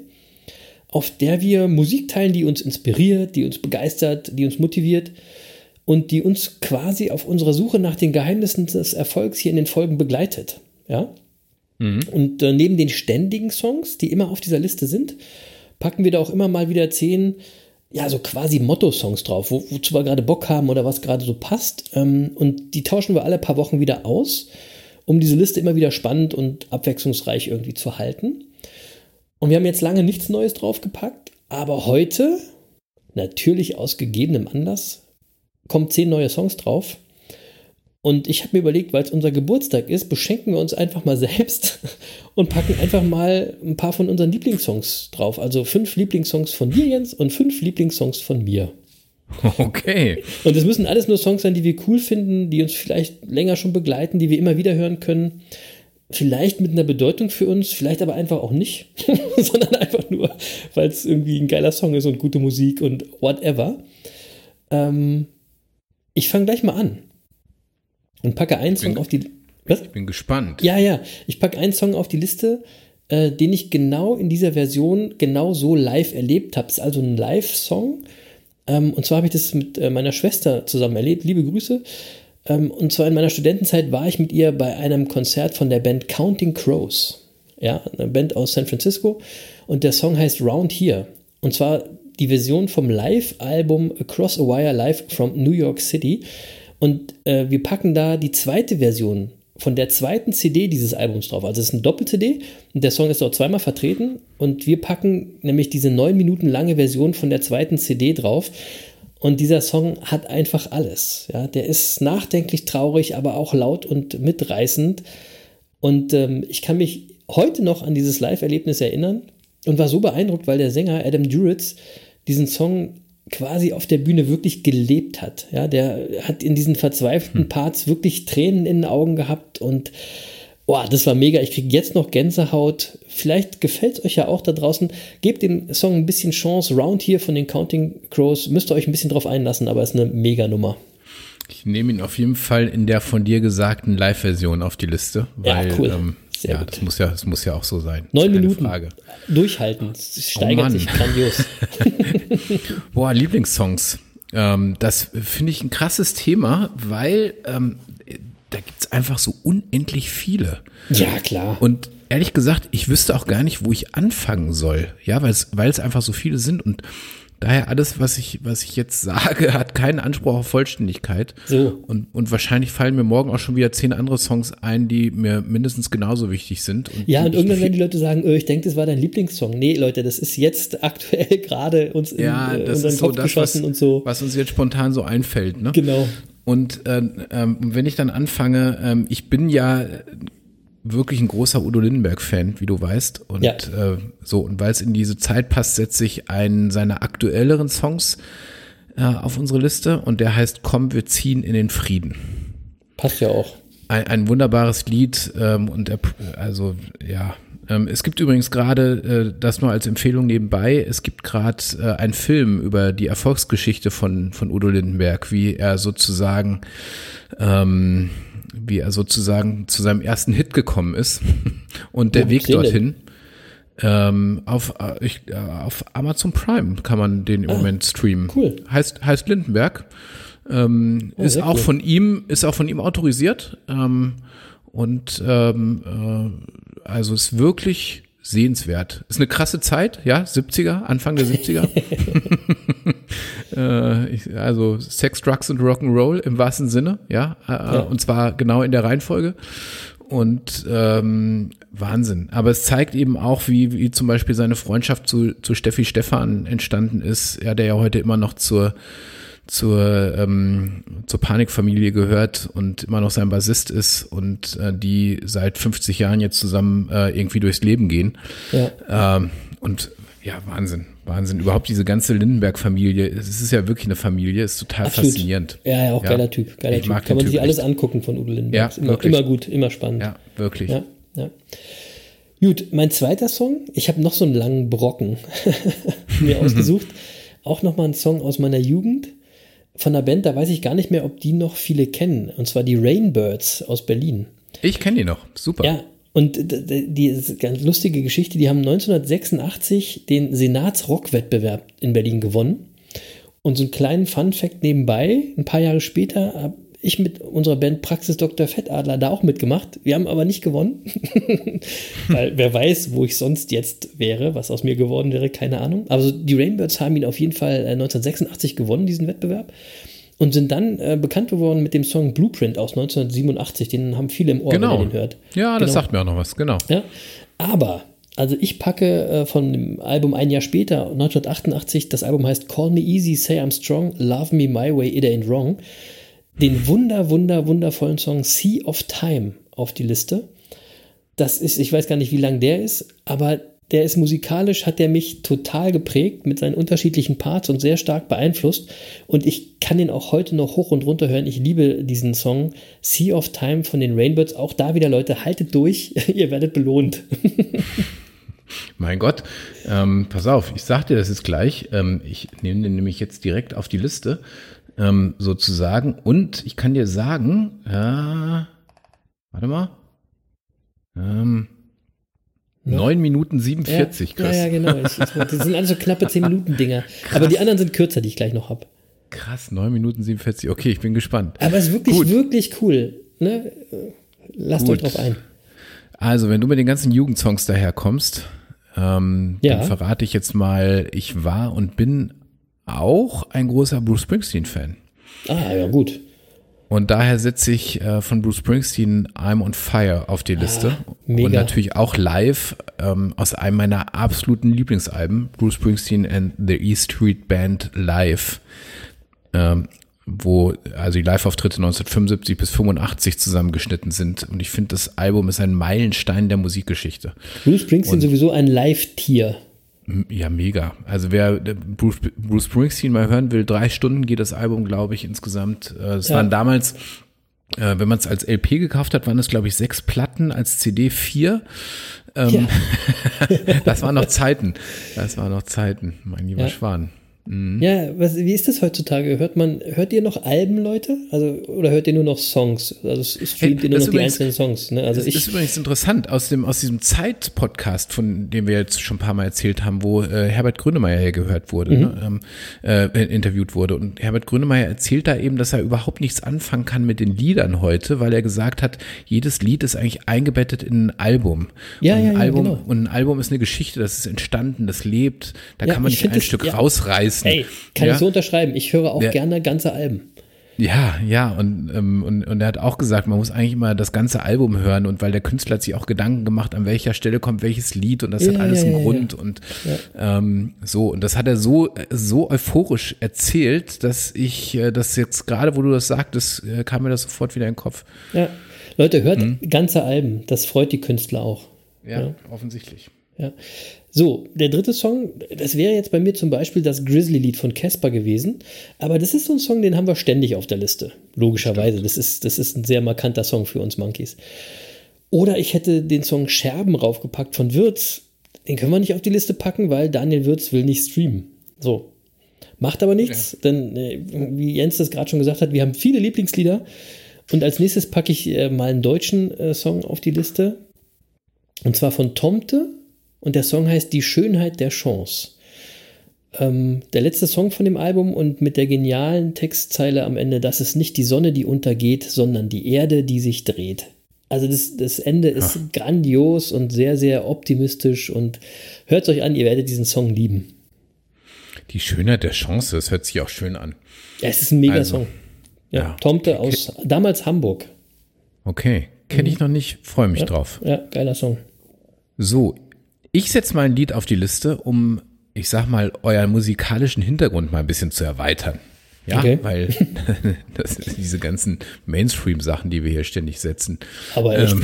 auf der wir Musik teilen, die uns inspiriert, die uns begeistert, die uns motiviert und die uns quasi auf unserer Suche nach den Geheimnissen des Erfolgs hier in den Folgen begleitet. Ja? Und äh, neben den ständigen Songs, die immer auf dieser Liste sind, packen wir da auch immer mal wieder zehn ja, so quasi Motto-Songs drauf, wo, wozu wir gerade Bock haben oder was gerade so passt. Ähm, und die tauschen wir alle paar Wochen wieder aus, um diese Liste immer wieder spannend und abwechslungsreich irgendwie zu halten. Und wir haben jetzt lange nichts Neues draufgepackt, aber heute, natürlich aus gegebenem Anlass, kommen zehn neue Songs drauf. Und ich habe mir überlegt, weil es unser Geburtstag ist, beschenken wir uns einfach mal selbst [LAUGHS] und packen einfach mal ein paar von unseren Lieblingssongs drauf. Also fünf Lieblingssongs von dir, Jens, und fünf Lieblingssongs von mir. [LAUGHS] Okay. Und es müssen alles nur Songs sein, die wir cool finden, die uns vielleicht länger schon begleiten, die wir immer wieder hören können. Vielleicht mit einer Bedeutung für uns, vielleicht aber einfach auch nicht, [LAUGHS] sondern einfach nur, weil es irgendwie ein geiler Song ist und gute Musik und whatever. Ähm, ich fange gleich mal an und packe einen Song Bin- auf die. Was? Ich bin gespannt. Ja, ja. Ich packe einen Song auf die Liste, äh, den ich genau in dieser Version genau so live erlebt habe. Es ist also ein Live-Song. Ähm, und zwar habe ich das mit äh, meiner Schwester zusammen erlebt. Liebe Grüße. Ähm, und zwar in meiner Studentenzeit war ich mit ihr bei einem Konzert von der Band Counting Crows. Ja, eine Band aus San Francisco. Und der Song heißt Round Here. Und zwar die Version vom Live-Album Across a Wire Live from New York City. Und äh, wir packen da die zweite Version von der zweiten CD dieses Albums drauf. Also es ist ein Doppel-CD und der Song ist dort zweimal vertreten. Und wir packen nämlich diese neun Minuten lange Version von der zweiten CD drauf. Und dieser Song hat einfach alles. Ja, der ist nachdenklich traurig, aber auch laut und mitreißend. Und ähm, ich kann mich heute noch an dieses Live-Erlebnis erinnern und war so beeindruckt, weil der Sänger Adam Duritz diesen Song quasi auf der Bühne wirklich gelebt hat. Ja, der hat in diesen verzweifelten Parts wirklich Tränen in den Augen gehabt und boah, das war mega. Ich kriege jetzt noch Gänsehaut. Vielleicht gefällt es euch ja auch da draußen. Gebt dem Song ein bisschen Chance. Round hier von den Counting Crows. Müsst ihr euch ein bisschen drauf einlassen, aber ist eine mega Nummer. Ich nehme ihn auf jeden Fall in der von dir gesagten Live-Version auf die Liste. Ja, Weil, cool. Ähm, Sehr ja, gut. das muss ja, das muss ja auch so sein. Neun Minuten Frage. durchhalten. Es steigert Mann. sich grandios. [LAUGHS] Boah, Lieblingssongs. Ähm, das finde ich ein krasses Thema, weil ähm, da gibt es einfach so unendlich viele. ja, klar. Und ehrlich gesagt, ich wüsste auch gar nicht, wo ich anfangen soll. Ja, weil es, weil es einfach so viele sind und daher alles, was ich, was ich jetzt sage, [LAUGHS] hat keinen Anspruch auf Vollständigkeit. So. Und, und wahrscheinlich fallen mir morgen auch schon wieder zehn andere Songs ein, die mir mindestens genauso wichtig sind. Ja, die und irgendwann werden die Leute sagen, äh, ich denke, das war dein Lieblingssong. Nee, Leute, das ist jetzt [LAUGHS] aktuell gerade uns in ja, äh, das unseren so Kopf das, geschossen was, und so. was uns jetzt spontan so einfällt. Ne? Genau. Und äh, ähm, wenn ich dann anfange, ähm, ich bin ja wirklich ein großer Udo Lindenberg-Fan, wie du weißt. Und Ja. äh, so, und weil es in diese Zeit passt, setze ich einen seiner aktuelleren Songs äh, auf unsere Liste und der heißt Komm, wir ziehen in den Frieden. Passt ja auch. Ein, ein wunderbares Lied ähm, und er, also ja. Ähm, es gibt übrigens gerade, äh, das nur als Empfehlung nebenbei, es gibt gerade äh, einen Film über die Erfolgsgeschichte von, von Udo Lindenberg, wie er sozusagen, ähm, wie er sozusagen zu seinem ersten Hit gekommen ist [LAUGHS] und der Wo Weg gibt's den dorthin. Ähm, auf, äh, ich, äh, auf Amazon Prime kann man den im Moment streamen. Ah, cool. Heißt, heißt Lindenberg. Ähm, Oh, ist auch cool. von ihm, ist auch von ihm autorisiert. Ähm, und ähm, äh, also ist wirklich sehenswert. Ist eine krasse Zeit, ja, 70er, Anfang der 70er. [LAUGHS] äh, ich, also Sex, Drugs und Rock'n'Roll im wahrsten Sinne, ja, äh, und zwar genau in der Reihenfolge. Und ähm, Wahnsinn. Aber es zeigt eben auch, wie, wie zum Beispiel seine Freundschaft zu, zu Steffi Stefan entstanden ist, ja, der ja heute immer noch zur zur, ähm, zur Panikfamilie gehört und immer noch sein Bassist ist und äh, die seit 50 Jahren jetzt zusammen äh, irgendwie durchs Leben gehen. Ja. Ähm, und ja, Wahnsinn, Wahnsinn. Überhaupt diese ganze Lindenberg-Familie, es ist ja wirklich eine Familie, ist total Absolut. faszinierend. Ja, ja, auch Ja. geiler Typ. Geiler Ich typ. mag Kann man sich Typ alles echt. angucken von Udo Lindenberg. Ja, immer, immer gut, immer spannend. Ja, wirklich. Ja, ja. Gut, mein zweiter Song, ich habe noch so einen langen Brocken [LAUGHS] mir [LAUGHS] ausgesucht. Auch nochmal ein Song aus meiner Jugend von einer Band, da weiß ich gar nicht mehr, ob die noch viele kennen. Und zwar die Rainbirds aus Berlin. Ich kenne die noch, super. Ja, und die ganz lustige Geschichte, die haben 1986 den Senatsrockwettbewerb in Berlin gewonnen. Und so einen kleinen Fun-Fact nebenbei, ein paar Jahre später hab- ich mit unserer Band Praxis Dr. Fettadler da auch mitgemacht. Wir haben aber nicht gewonnen. [LAUGHS] Weil wer weiß, wo ich sonst jetzt wäre, was aus mir geworden wäre, keine Ahnung. Also die Rainbirds haben ihn auf jeden Fall äh, 1986 gewonnen, diesen Wettbewerb. Und sind dann äh, bekannt geworden mit dem Song Blueprint aus 1987. Den haben viele im Ohr, Genau. wenn ihr den hört. Ja, das Genau. sagt mir auch noch was, genau. Ja, aber, also ich packe äh, von dem Album ein Jahr später, 1988, das Album heißt Call Me Easy, Say I'm Strong, Love Me My Way, It Ain't Wrong, den wunder, wunder, wundervollen Song Sea of Time auf die Liste. Das ist, ich weiß gar nicht, wie lang der ist, aber der ist musikalisch, hat der mich total geprägt mit seinen unterschiedlichen Parts und sehr stark beeinflusst. Und ich kann den auch heute noch hoch und runter hören. Ich liebe diesen Song Sea of Time von den Rainbirds. Auch da wieder, Leute, haltet durch, [LAUGHS] ihr werdet belohnt. [LAUGHS] Mein Gott, ähm, pass auf, ich sag dir das jetzt gleich. Ähm, ich nehme den nämlich jetzt direkt auf die Liste, ähm, sozusagen. Und ich kann dir sagen, ja, warte mal, ähm, 9 Minuten 47, ja, Chris. ja, ja, genau. Ich, ich, das sind alles so knappe 10 [LAUGHS] Minuten Dinger. Aber die anderen sind kürzer, die ich gleich noch habe. Krass, 9 Minuten 47. Okay, ich bin gespannt. Aber es ist wirklich, Gut. wirklich cool. Ne? Lasst Gut. euch drauf ein. Also, wenn du mit den ganzen Jugendsongs daherkommst, ähm, Ja. dann verrate ich jetzt mal, ich war und bin auch ein großer Bruce Springsteen-Fan. Ah, ja, gut. Und daher setze ich äh, von Bruce Springsteen I'm on Fire auf die Liste. Ah. Und natürlich auch live ähm, aus einem meiner absoluten Lieblingsalben, Bruce Springsteen and the E Street Band Live. Ähm, wo also die Live-Auftritte 1975 bis 85 zusammengeschnitten sind. Und ich finde, das Album ist ein Meilenstein der Musikgeschichte. Bruce Springsteen sowieso ein Live-Tier. Ja, mega. Also wer Bruce, Bruce Springsteen mal hören will, drei Stunden geht das Album, glaube ich, insgesamt. Äh, Es Ja. waren damals, äh, wenn man es als LP gekauft hat, waren es, glaube ich, sechs Platten, als CD vier. Ähm, [LAUGHS] das waren noch Zeiten. Das waren noch Zeiten, mein lieber Ja. Schwan. Ja, was, wie ist das heutzutage? Hört man, hört ihr noch Alben, Leute? Also, oder hört ihr nur noch Songs? Also streamt Hey, ihr nur das noch die übrigens- einzelnen Songs? Ne? Also Das ich, ist übrigens interessant, aus, dem, aus diesem Zeit-Podcast, von dem wir jetzt schon ein paar Mal erzählt haben, wo äh, Herbert Grönemeyer hier gehört wurde, Mhm. ne, ähm, äh, interviewt wurde. Und Herbert Grönemeyer erzählt da eben, dass er überhaupt nichts anfangen kann mit den Liedern heute, weil er gesagt hat, jedes Lied ist eigentlich eingebettet in ein Album. Ja, und ein ja, ja, Album genau. Und ein Album ist eine Geschichte, das ist entstanden, das lebt. Da Ja, kann man ich nicht ein das- Stück ja. rausreißen. Ey, kann ja? ich so unterschreiben. Ich höre auch Ja. gerne ganze Alben. Ja, ja, und, ähm, und, und er hat auch gesagt, man muss eigentlich immer das ganze Album hören und weil der Künstler hat sich auch Gedanken gemacht, an welcher Stelle kommt welches Lied und das Ja, hat alles ja, einen ja, Grund und ähm, so und das hat er so so euphorisch erzählt, dass ich äh, das jetzt gerade, wo du das sagtest, äh, kam mir das sofort wieder in den Kopf. Ja. Leute, hört Mhm. ganze Alben. Das freut die Künstler auch. Ja, offensichtlich. Ja. So, der dritte Song, das wäre jetzt bei mir zum Beispiel das Grizzly-Lied von Casper gewesen. Aber das ist so ein Song, den haben wir ständig auf der Liste. Logischerweise. Das ist, das ist ein sehr markanter Song für uns Monkeys. Oder ich hätte den Song Scherben raufgepackt von Würz. Den können wir nicht auf die Liste packen, weil Daniel Würz will nicht streamen. So. Macht aber nichts, denn äh, wie Jens das gerade schon gesagt hat, wir haben viele Lieblingslieder. Und als nächstes packe ich äh, mal einen deutschen äh, Song auf die Liste. Und zwar von Tomte. Und der Song heißt Die Schönheit der Chance. Ähm, der letzte Song von dem Album und mit der genialen Textzeile am Ende, dass es nicht die Sonne, die untergeht, sondern die Erde, die sich dreht. Also das, das Ende ist grandios und sehr, sehr optimistisch und hört euch an, ihr werdet diesen Song lieben. Die Schönheit der Chance, das hört sich auch schön an. Ja, es ist ein mega Also, Song. Ja, ja. Tomte aus damals Hamburg. Okay, kenne ich noch nicht, freue mich Ja, drauf. Ja, geiler Song. So, ich setze mal ein Lied auf die Liste, um, ich sag mal, euren musikalischen Hintergrund mal ein bisschen zu erweitern. Ja, Okay. weil [LAUGHS] das diese ganzen Mainstream-Sachen, die wir hier ständig setzen. Aber echt Ähm.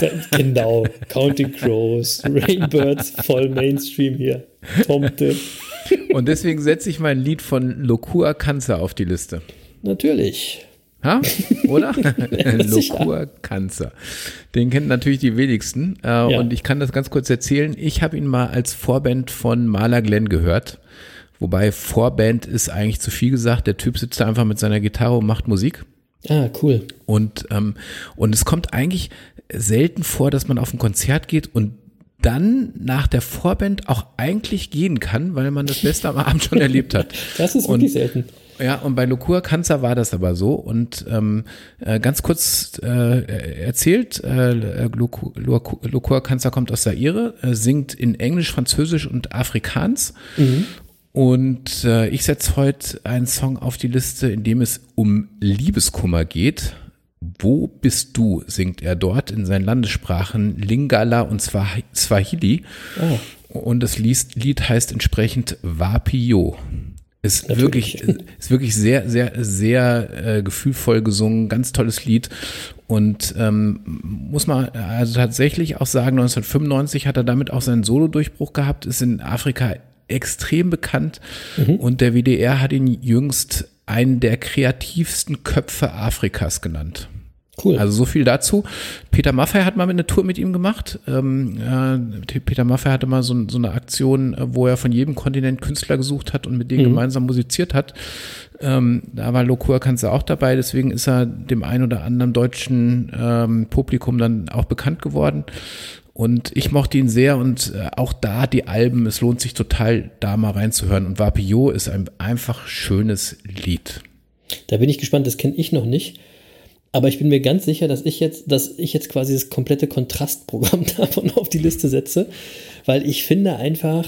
Da- genau. Counting Crows, [LAUGHS] Rainbirds, voll Mainstream hier. Tomte. Und deswegen setze ich mal ein Lied von Lokua Kanzer auf die Liste. Natürlich. Ha? Oder? [LAUGHS] [LAUGHS] Lokua Kanzer. Den kennen natürlich die wenigsten. Äh, Und ich kann das ganz kurz erzählen. Ich habe ihn mal als Vorband von Maler Glenn gehört. Wobei Vorband ist eigentlich zu viel gesagt. Der Typ sitzt da einfach mit seiner Gitarre und macht Musik. Ah, cool. Und, ähm, und es kommt eigentlich selten vor, dass man auf ein Konzert geht und dann nach der Vorband auch eigentlich gehen kann, weil man das Beste am Abend schon [LAUGHS] erlebt hat. Das ist Und- wirklich selten. Ja, und bei Locur Kanzer war das aber so. Und ähm, äh, ganz kurz äh, erzählt, äh, Locur, Kanzer kommt aus Zaire, äh, singt in Englisch, Französisch und Afrikaans. Und äh, ich setze heute einen Song auf die Liste, in dem es um Liebeskummer geht. Wo bist du, singt er dort in seinen Landessprachen Lingala und Swah- Swahili. Und das Lied, Lied heißt entsprechend Wapio. Ist Natürlich. wirklich, ist wirklich sehr, sehr, sehr äh, gefühlvoll gesungen, ganz tolles Lied. Und ähm, muss man also tatsächlich auch sagen, 1995 hat er damit auch seinen Solo-Durchbruch gehabt, ist in Afrika extrem bekannt und der WDR hat ihn jüngst einen der kreativsten Köpfe Afrikas genannt. Cool. Also so viel dazu. Peter Maffay hat mal eine Tour mit ihm gemacht. Ähm, äh, Peter Maffay hatte mal so, so eine Aktion, äh, wo er von jedem Kontinent Künstler gesucht hat und mit denen gemeinsam musiziert hat. Ähm, da war Lokur Kanze auch dabei, deswegen ist er dem ein oder anderen deutschen ähm, Publikum dann auch bekannt geworden. Und ich mochte ihn sehr und äh, auch da die Alben, es lohnt sich total, da mal reinzuhören. Und Vapio ist ein einfach schönes Lied. Da bin ich gespannt, das kenne ich noch nicht. Aber ich bin mir ganz sicher, dass ich jetzt, dass ich jetzt quasi das komplette Kontrastprogramm [LAUGHS] davon auf die Liste setze, weil ich finde einfach,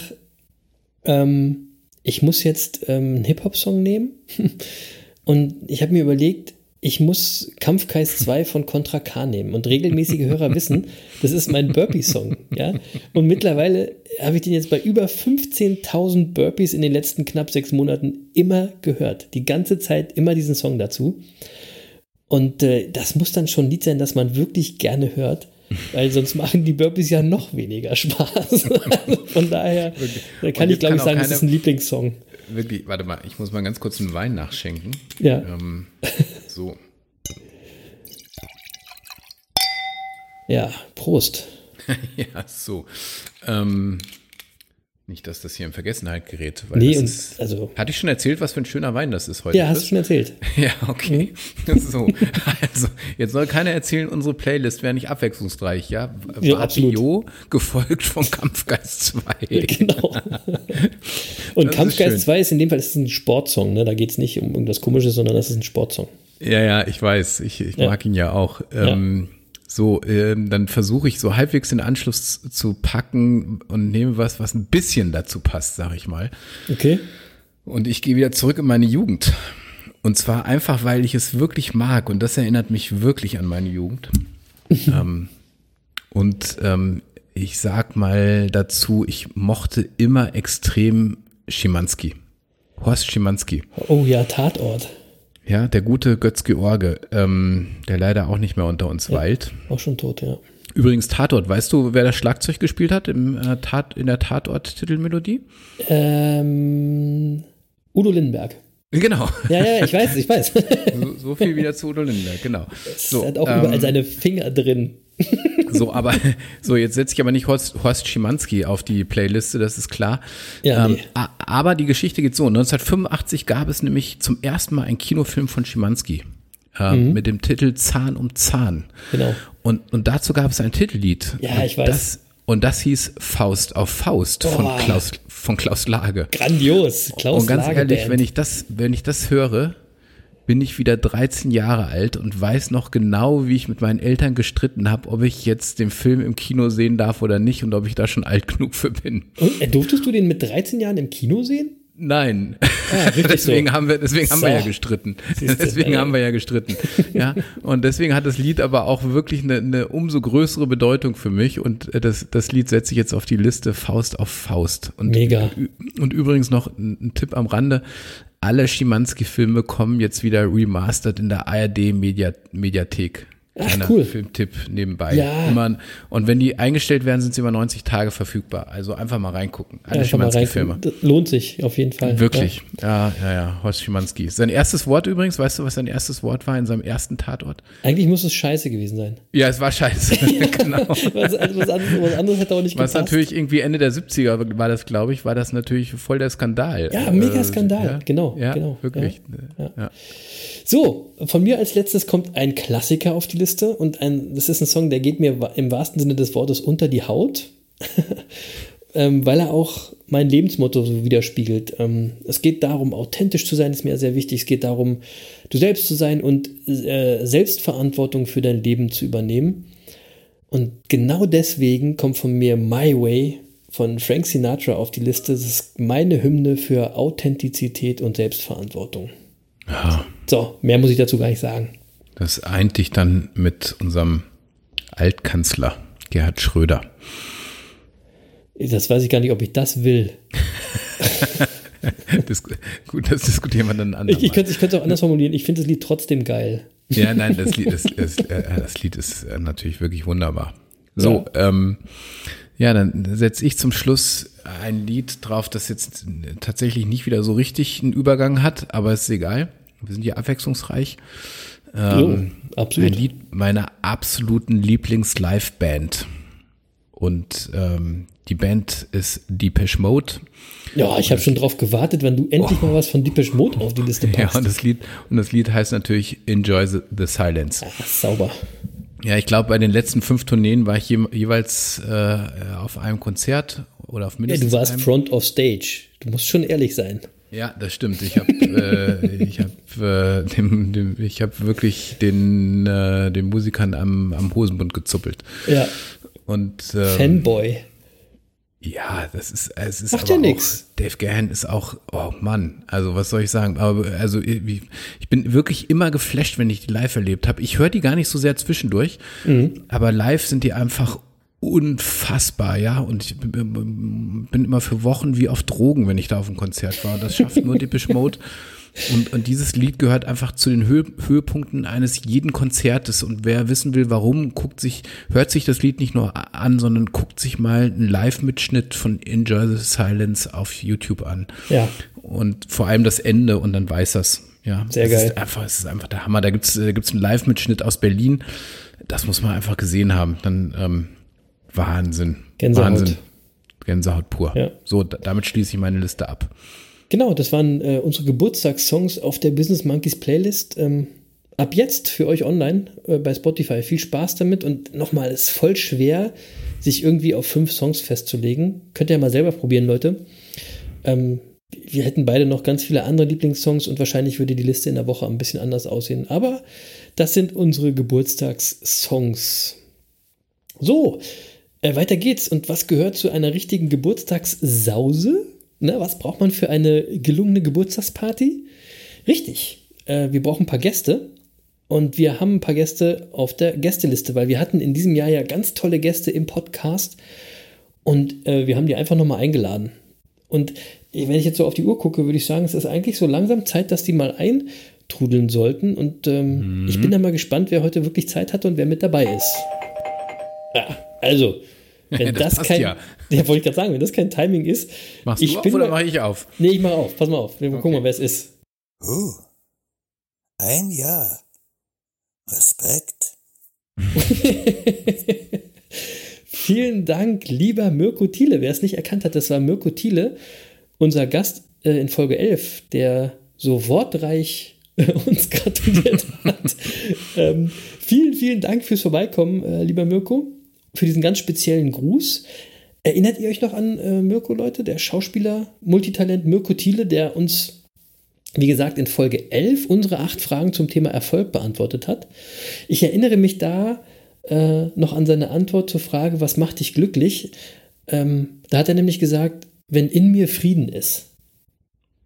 ähm, ich muss jetzt ähm, einen Hip-Hop-Song nehmen [LAUGHS] und ich habe mir überlegt, ich muss Kampfkreis 2 von Contra K nehmen und regelmäßige Hörer [LAUGHS] wissen, das ist mein Burpee-Song, ja. Und mittlerweile habe ich den jetzt bei über 15.000 Burpees in den letzten knapp sechs Monaten immer gehört. Die ganze Zeit immer diesen Song dazu. Und äh, das muss dann schon ein Lied sein, das man wirklich gerne hört, weil sonst machen die Burpees ja noch weniger Spaß. [LAUGHS] also von daher da kann ich glaube ich sagen, das keine- ist ein Lieblingssong. Wirklich, warte mal, ich muss mal ganz kurz einen Wein nachschenken. Ja. Ähm, [LAUGHS] so. Ja, Prost. [LAUGHS] ja, so. Ähm, nicht, dass das hier in Vergessenheit gerät. Weil Nee, ist, also- Hatte ich schon erzählt, was für ein schöner Wein das ist heute? Ja, hast du schon erzählt. [LAUGHS] Ja, okay. [LAUGHS] So, also jetzt soll keiner erzählen, unsere Playlist wäre nicht abwechslungsreich, ja? Ja, Vapio, gefolgt von Kampfgeist 2. [LAUGHS] Genau. Und Das ist Kampfgeist schön. 2 ist in dem Fall ist ein Sportsong, ne? Da geht es nicht um irgendwas Komisches, sondern das ist ein Sportsong. Ja, ja, ich weiß. Ich, ich Ja. mag ihn ja auch. Ähm, So, ähm, dann versuche ich so halbwegs den Anschluss zu packen und nehme was, was ein bisschen dazu passt, sag ich mal. Okay? Und ich gehe wieder zurück in meine Jugend. Und zwar einfach, weil ich es wirklich mag. Und das erinnert mich wirklich an meine Jugend. [LAUGHS] ähm, und ähm, ich sag mal dazu, ich mochte immer extrem Schimanski. Horst Schimanski. Oh ja, Tatort. Ja, der gute Götz George, ähm, der leider auch nicht mehr unter uns weilt. Auch schon tot, ja. Übrigens Tatort, weißt du, wer das Schlagzeug gespielt hat im, äh, Tat, in der Tatort-Titelmelodie? Ähm, Udo Lindenberg. Genau. Ja, ja, ich weiß, ich weiß. So, so viel wieder zu Udo Lindenberg, genau. So, er hat auch ähm, überall seine Finger drin. So, aber so jetzt setze ich aber nicht Horst, Horst Schimanski auf die Playliste, das ist klar. Ja, ähm, nee. a- Aber die Geschichte geht so: 1985 gab es nämlich zum ersten Mal einen Kinofilm von Schimanski ähm, mit dem Titel Zahn um Zahn. Mhm. Genau. Und, und dazu gab es ein Titellied. Ja, Und ich weiß. Das, und das hieß Faust auf Faust von. Klaus, von Klaus Lage. Grandios. Klaus und ganz Lage ehrlich, Band. wenn ich das, wenn ich das höre, bin ich wieder 13 Jahre alt und weiß noch genau, wie ich mit meinen Eltern gestritten habe, ob ich jetzt den Film im Kino sehen darf oder nicht und ob ich da schon alt genug für bin. Und, äh, durftest du den mit 13 Jahren im Kino sehen? Nein. Ah, [LAUGHS] deswegen so. haben wir, deswegen haben wir So. ja gestritten. [LAUGHS] Deswegen haben wir ja gestritten. Ja. Und deswegen hat das Lied aber auch wirklich eine, eine umso größere Bedeutung für mich. Und äh, das, das Lied setze ich jetzt auf die Liste Faust auf Faust. Und, Mega. Und übrigens noch ein Tipp am Rande. Alle Schimanski-Filme kommen jetzt wieder remastered in der ARD-Mediathek. Kleiner cool. Filmtipp nebenbei. Ja. Immer, und wenn die eingestellt werden, sind sie über 90 Tage verfügbar. Also einfach mal reingucken. Alle Schimanski-Filme. lohnt sich auf jeden Fall. Wirklich. Ja, ja, ja. Horst Schimanski. Sein erstes Wort übrigens, weißt du, was sein erstes Wort war in seinem ersten Tatort? Ja. Eigentlich muss es scheiße gewesen sein. Ja, es war scheiße. [LAUGHS] [LAUGHS] genau. Was, also was, anderes, was anderes hätte auch nicht Was gepasst. natürlich irgendwie Ende der 70er war das, glaube ich, war das natürlich voll der Skandal. Ja, mega Äh, Skandal. ja, Genau, Ja, genau. wirklich. Ja. Ja. So, von mir als letztes kommt ein Klassiker auf die Liste und ein, das ist ein Song, der geht mir im wahrsten Sinne des Wortes unter die Haut. [LAUGHS] ähm, weil er auch mein Lebensmotto so widerspiegelt. Ähm, es geht darum, authentisch zu sein, ist mir sehr wichtig. Es geht darum, du selbst zu sein und äh, Selbstverantwortung für dein Leben zu übernehmen. Und genau deswegen kommt von mir My Way von Frank Sinatra auf die Liste. Das ist meine Hymne für Authentizität und Selbstverantwortung. Ja, So, mehr muss ich dazu gar nicht sagen. Das eint dich dann mit unserem Altkanzler Gerhard Schröder. Das weiß ich gar nicht, ob ich das will. [LAUGHS] Das, gut, das diskutieren wir dann anders. Ich, ich könnte es auch anders formulieren. Ich finde das Lied trotzdem geil. Ja, nein, das Lied ist, [LAUGHS] ist, äh, das Lied ist äh, natürlich wirklich wunderbar. So, ja, ähm, ja dann setze ich zum Schluss ein Lied drauf, das jetzt tatsächlich nicht wieder so richtig einen Übergang hat, aber ist egal. Wir sind hier abwechslungsreich. Ähm, jo, absolut. Ein Lied meiner absoluten Lieblings-Live-Band. Und ähm, die Band ist Depeche Mode. Ja, ich habe schon drauf gewartet, wenn du endlich oh. mal was von Depeche Mode auf die Liste packst. Ja, und das Lied, und das Lied heißt natürlich Enjoy the, the Silence. Ach, sauber. Ja, ich glaube, bei den letzten fünf Tourneen war ich je, jeweils äh, auf einem Konzert oder auf mindestens Ja, du warst einem. Front of Stage. Du musst schon ehrlich sein. Ja, das stimmt. Ich habe äh, ich hab, äh, dem, dem, ich hab wirklich den, äh, den Musikern am, am Hosenbund gezuppelt. Ja. Und, ähm, Fanboy. Ja, das ist, es ist Macht aber ja auch, nix. Dave Gahan ist auch, oh Mann, also was soll ich sagen? Aber also ich, ich bin wirklich immer geflasht, wenn ich die live erlebt habe. Ich höre die gar nicht so sehr zwischendurch, Mhm. aber live sind die einfach unfassbar, ja. Und ich bin immer für Wochen wie auf Drogen, wenn ich da auf einem Konzert war. Das schafft nur Depeche Mode. Und, und dieses Lied gehört einfach zu den Höhe, Höhepunkten eines jeden Konzertes. Und wer wissen will, warum, guckt sich, hört sich das Lied nicht nur an, sondern guckt sich mal einen Live-Mitschnitt von Enjoy the Silence auf YouTube an. Ja. Und vor allem das Ende und dann weiß das. Ja, Sehr das geil. Ist einfach, es ist einfach der Hammer. Da gibt's da gibt's einen Live-Mitschnitt aus Berlin. Das muss man einfach gesehen haben. Dann ähm, Wahnsinn. Gänsehaut. Wahnsinn. Gänsehaut pur. Ja. So, da, damit schließe ich meine Liste ab. Genau, das waren äh, unsere Geburtstagssongs auf der Business Monkeys Playlist. Ähm, ab jetzt für euch online äh, bei Spotify. Viel Spaß damit und nochmal, es ist voll schwer, sich irgendwie auf fünf Songs festzulegen. Könnt ihr ja mal selber probieren, Leute. Ähm, wir hätten beide noch ganz viele andere Lieblingssongs und wahrscheinlich würde die Liste in der Woche ein bisschen anders aussehen. Aber das sind unsere Geburtstagssongs. So, äh, weiter geht's. Und was gehört zu einer richtigen Geburtstagssause? Ne, was braucht man für eine gelungene Geburtstagsparty? Richtig, äh, wir brauchen ein paar Gäste. Und wir haben ein paar Gäste auf der Gästeliste, weil wir hatten in diesem Jahr ja ganz tolle Gäste im Podcast. Und äh, wir haben die einfach nochmal eingeladen. Und wenn ich jetzt so auf die Uhr gucke, würde ich sagen, es ist eigentlich so langsam Zeit, dass die mal eintrudeln sollten. Und ähm, ich bin da mal gespannt, wer heute wirklich Zeit hat und wer mit dabei ist. Ja, also, [LAUGHS] wenn Das das, passt kein, ja. [LAUGHS] ja. wollte ich gerade sagen, wenn das kein Timing ist, Machst ich du auf bin oder mache ich auf? nee, ich mach auf, pass mal auf, wir gucken mal, wer es ist. Oh, ein Jahr. Respekt. [LAUGHS] Vielen Dank, lieber Mirko Thiele. Wer es nicht erkannt hat, das war Mirko Thiele, unser Gast äh, in Folge 11, der so wortreich uns gratuliert hat. ähm, vielen, vielen Dank fürs Vorbeikommen, äh, lieber Mirko, für diesen ganz speziellen Gruß. Erinnert ihr euch noch an äh, Mirko, Leute, der Schauspieler, Multitalent Mirko Thiele, der uns, wie gesagt, in Folge 11 unsere acht Fragen zum Thema Erfolg beantwortet hat? Ich erinnere mich da äh, noch an seine Antwort zur Frage, was macht dich glücklich? Ähm, da hat er nämlich gesagt, wenn in mir Frieden ist.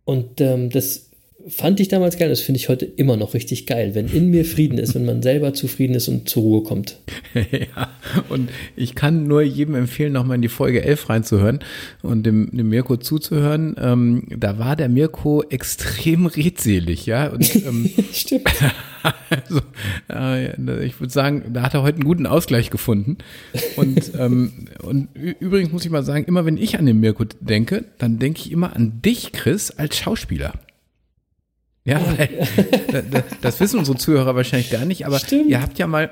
Und ähm, das fand ich damals geil, das finde ich heute immer noch richtig geil, wenn in mir Frieden ist, wenn man selber zufrieden ist und zur Ruhe kommt. [LAUGHS] ja, und ich kann nur jedem empfehlen, nochmal in die Folge 11 reinzuhören und dem, dem Mirko zuzuhören. Ähm, da war der Mirko extrem redselig, ja. Und ähm, [LAUGHS] Stimmt. [LAUGHS] also, äh, ich würde sagen, da hat er heute einen guten Ausgleich gefunden. Und, ähm, und übrigens muss ich mal sagen, immer wenn ich an den Mirko denke, dann denke ich immer an dich, Chris, als Schauspieler. Ja, weil, da- das wissen unsere Zuhörer wahrscheinlich gar nicht, aber Stimmt. ihr habt ja mal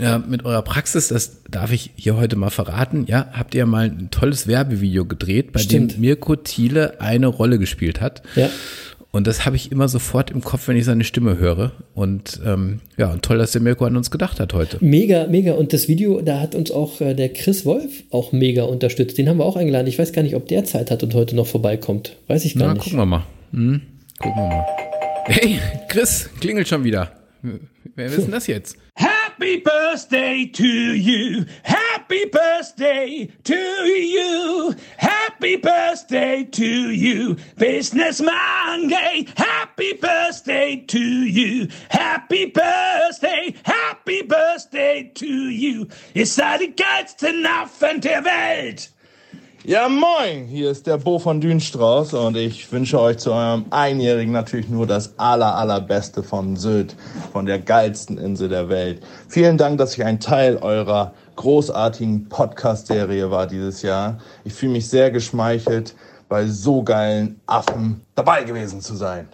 äh, mit eurer Praxis, das darf ich hier heute mal verraten, ja, habt ihr mal ein tolles Werbevideo gedreht, bei Stimmt. dem Mirko Thiele eine Rolle gespielt hat. Ja. Und das habe ich immer sofort im Kopf, wenn ich seine Stimme höre. Und ähm, ja, und toll, dass der Mirko an uns gedacht hat heute. Mega, mega. Und das Video, da hat uns auch äh, der Chris Wolf auch mega unterstützt. Den haben wir auch eingeladen. Ich weiß gar nicht, ob der Zeit hat und heute noch vorbeikommt. Weiß ich gar Na, nicht. gucken wir mal. Hm? Gucken wir mal. Hey, Chris, klingelt schon wieder. Wer ist denn das jetzt? Happy birthday to you. Happy birthday to you. Happy birthday to you. Business Monday. Happy birthday to you. Happy birthday. Happy birthday to you. Ihr seid die geilsten Affen der Welt. Ja, moin, hier ist der Bo von Dünstrauß und ich wünsche euch zu eurem Einjährigen natürlich nur das aller, allerbeste von Sylt, von der geilsten Insel der Welt. Vielen Dank, dass ich ein Teil eurer großartigen Podcast-Serie war dieses Jahr. Ich fühle mich sehr geschmeichelt, bei so geilen Affen dabei gewesen zu sein.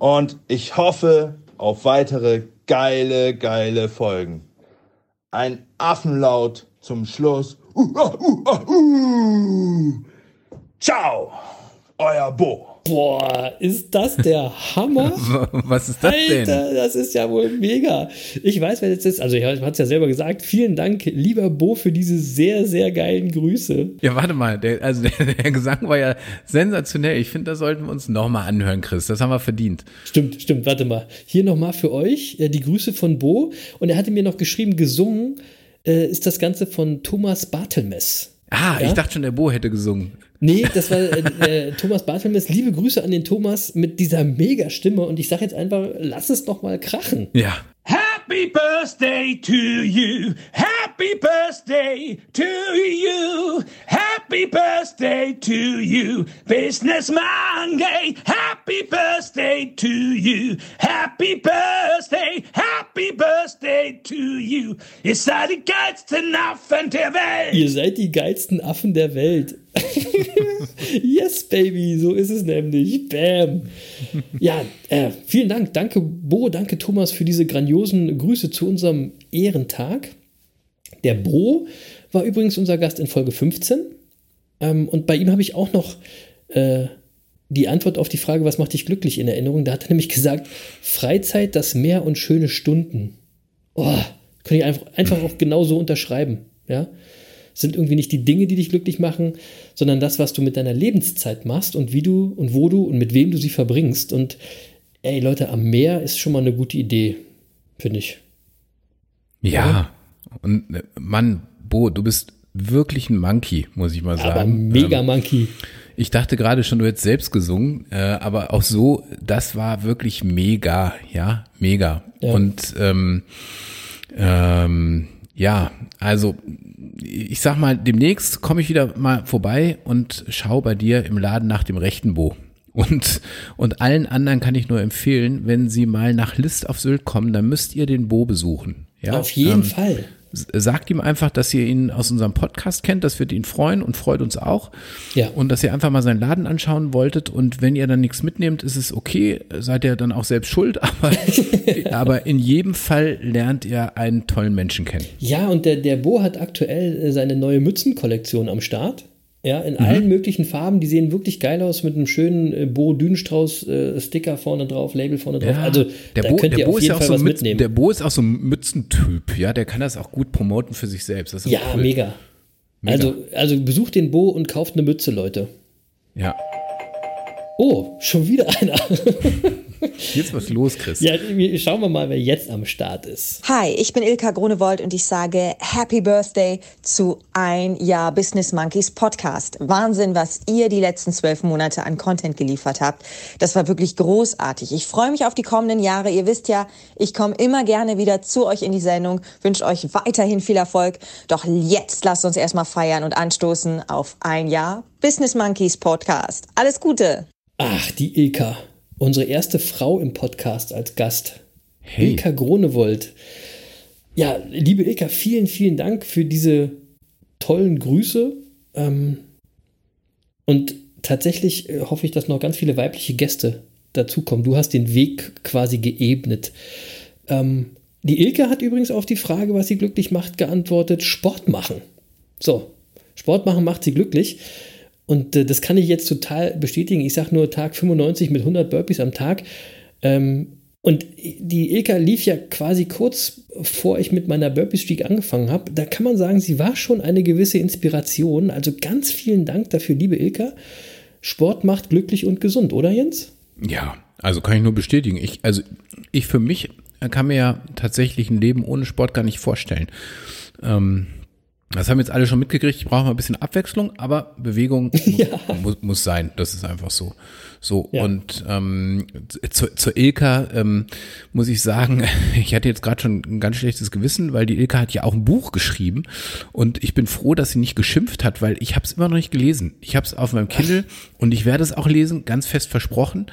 Und ich hoffe auf weitere geile, geile Folgen. Ein Affenlaut zum Schluss. Uh, uh, uh, uh. Ciao, euer Bo. Boah, ist das der Hammer? [LAUGHS] Was ist das denn? Alter, das ist ja wohl mega. Ich weiß, wer das ist. Also, ich hatte es ja selber gesagt. Vielen Dank, lieber Bo, für diese sehr, sehr geilen Grüße. Ja, warte mal. Der, also [LAUGHS] der, der Gesang war ja sensationell. Ich finde, das sollten wir uns nochmal anhören, Chris. Das haben wir verdient. Stimmt, stimmt. Warte mal. Hier nochmal für euch äh, die Grüße von Bo. Und er hatte mir noch geschrieben, gesungen äh, ist das Ganze von Thomas Bartelmess. Ah, Ja? ich dachte schon, der Bo hätte gesungen. Nee, das war äh, äh, Thomas Bartelmess. Liebe Grüße an den Thomas mit dieser mega Stimme. Und ich sage jetzt einfach, lass es noch mal krachen. Ja. Happy birthday to you. Happy birthday to you. Happy birthday to you. Business Monday. Happy birthday to you. Happy birthday. Happy birthday to you. Ihr seid die geilsten Affen der Welt. Ihr seid die geilsten Affen der Welt. [LAUGHS] yes, Baby, so ist es nämlich. Bam. Ja, äh, vielen Dank. Danke, Bo, danke, Thomas, für diese grandiosen Grüße zu unserem Ehrentag. Der Bo war übrigens unser Gast in Folge 15. Ähm, und bei ihm habe ich auch noch äh, die Antwort auf die Frage, was macht dich glücklich in Erinnerung. Da hat er nämlich gesagt, Freizeit, das Meer und schöne Stunden. Oh, kann ich einfach, einfach auch genauso unterschreiben. Ja, sind irgendwie nicht die Dinge, die dich glücklich machen, sondern das, was du mit deiner Lebenszeit machst und wie du und wo du und mit wem du sie verbringst. Und ey, Leute, am Meer ist schon mal eine gute Idee, finde ich. Ja. Und äh, Mann, Bo, du bist wirklich ein Monkey, muss ich mal sagen. Aber mega Ähm, Monkey. Ich dachte gerade schon, du hättest selbst gesungen, äh, aber auch so, das war wirklich mega, ja, mega. Ja. Und ähm, ähm, ja, also ich sag mal, demnächst komme ich wieder mal vorbei und schau bei dir im Laden nach dem rechten Bo. Und, und allen anderen kann ich nur empfehlen, wenn sie mal nach List auf Sylt kommen, dann müsst ihr den Bo besuchen. Ja? Auf jeden Ähm, Fall. Sagt ihm einfach, dass ihr ihn aus unserem Podcast kennt, das wird ihn freuen und freut uns auch. Ja. Und dass ihr einfach mal seinen Laden anschauen wolltet und wenn ihr dann nichts mitnehmt, ist es okay, seid ihr dann auch selbst schuld, [LAUGHS] aber, aber in jedem Fall lernt ihr einen tollen Menschen kennen. Ja, und der, der Bo hat aktuell äh, seine neue Mützenkollektion am Start. Ja, in Mhm. allen möglichen Farben. Die sehen wirklich geil aus mit einem schönen äh, Bo Dünenstrauß äh, Sticker vorne drauf, Label vorne drauf. also der da Bo, könnt ihr auf ist jeden ja auch Fall so was ein Mützen, mitnehmen. der Bo ist auch so ein Mützentyp, ja, der kann das auch gut promoten für sich selbst. Das ist ja, cool. mega. Mega. Also, also besucht den Bo und kauft eine Mütze, Leute. Ja. Oh, schon wieder einer. [LAUGHS] Jetzt was los, Chris. ja, schauen wir mal, wer jetzt am Start ist. Hi, ich bin Ilka Grunewold und ich sage Happy Birthday zu Ein Jahr Business Monkeys Podcast. Wahnsinn, was ihr die letzten zwölf Monate an Content geliefert habt. Das war wirklich großartig. Ich freue mich auf die kommenden Jahre. Ihr wisst ja, ich komme immer gerne wieder zu euch in die Sendung, wünsche euch weiterhin viel Erfolg. Doch jetzt lasst uns erstmal feiern und anstoßen auf Ein Jahr Business Monkeys Podcast. Alles Gute! Ach, die Ilka. Unsere erste Frau im Podcast als Gast. Hey. Ilka Gronewold. Ja, liebe Ilka, vielen, vielen Dank für diese tollen Grüße. Ähm, und tatsächlich äh, hoffe ich, dass noch ganz viele weibliche Gäste dazukommen. Du hast den Weg quasi geebnet. Ähm, die Ilke hat übrigens auf die Frage, was sie glücklich macht, geantwortet: Sport machen. So, Sport machen macht sie glücklich. Und äh, das kann ich jetzt total bestätigen. Ich sage nur Tag 95 mit 100 Burpees am Tag. Ähm, und die Ilka lief ja quasi kurz vor ich mit meiner Burpee-Streak angefangen habe. Da kann man sagen, sie war schon eine gewisse Inspiration. Also ganz vielen Dank dafür, liebe Ilka. Sport macht glücklich und gesund, oder Jens? Ja, also kann ich nur bestätigen. Ich, also ich für mich kann mir ja tatsächlich ein Leben ohne Sport gar nicht vorstellen. Ähm, das haben jetzt alle schon mitgekriegt. Ich brauche mal ein bisschen Abwechslung, aber Bewegung [LAUGHS] ja. muss, muss sein. Das ist einfach so. So, ja. und ähm, zu, zur Ilka ähm, muss ich sagen, [LAUGHS] ich hatte jetzt gerade schon ein ganz schlechtes Gewissen, weil die Ilka hat ja auch ein Buch geschrieben und ich bin froh, dass sie nicht geschimpft hat, weil ich habe es immer noch nicht gelesen. Ich habe es auf meinem Kindle [LAUGHS] und ich werde es auch lesen, ganz fest versprochen.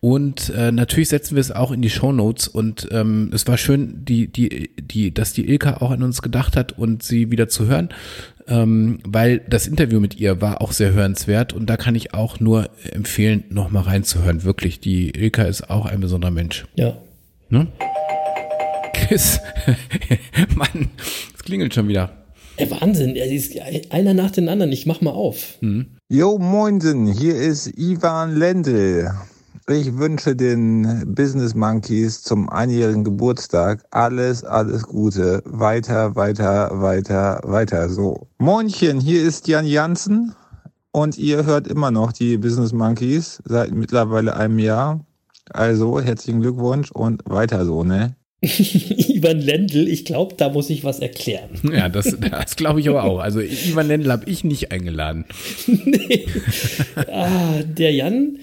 Und äh, natürlich setzen wir es auch in die Show Notes. Und ähm, es war schön, die, die, die, dass die Ilka auch an uns gedacht hat und sie wieder zu hören, ähm, weil das Interview mit ihr war auch sehr hörenswert. Und da kann ich auch nur empfehlen, nochmal reinzuhören. Wirklich, die Ilka ist auch ein besonderer Mensch. Ja. Ne? Chris, [LAUGHS] Mann, es klingelt schon wieder. Ja, Wahnsinn, einer nach dem anderen. Ich mach mal auf. Mhm. Jo, moinsen, hier ist Ivan Lendl. Ich wünsche den Business Monkeys zum einjährigen Geburtstag alles, alles Gute. Weiter, weiter, weiter, weiter so. Moinchen, hier ist Jan Jansen und ihr hört immer noch die Business Monkeys seit mittlerweile einem Jahr. Also herzlichen Glückwunsch und weiter so, ne? [LAUGHS] Ivan Lendl, ich glaube, da muss ich was erklären. [LAUGHS] Ja, das, das glaube ich aber auch. Also Ivan Lendl habe ich nicht eingeladen. [LAUGHS] nee. Ah, der Jan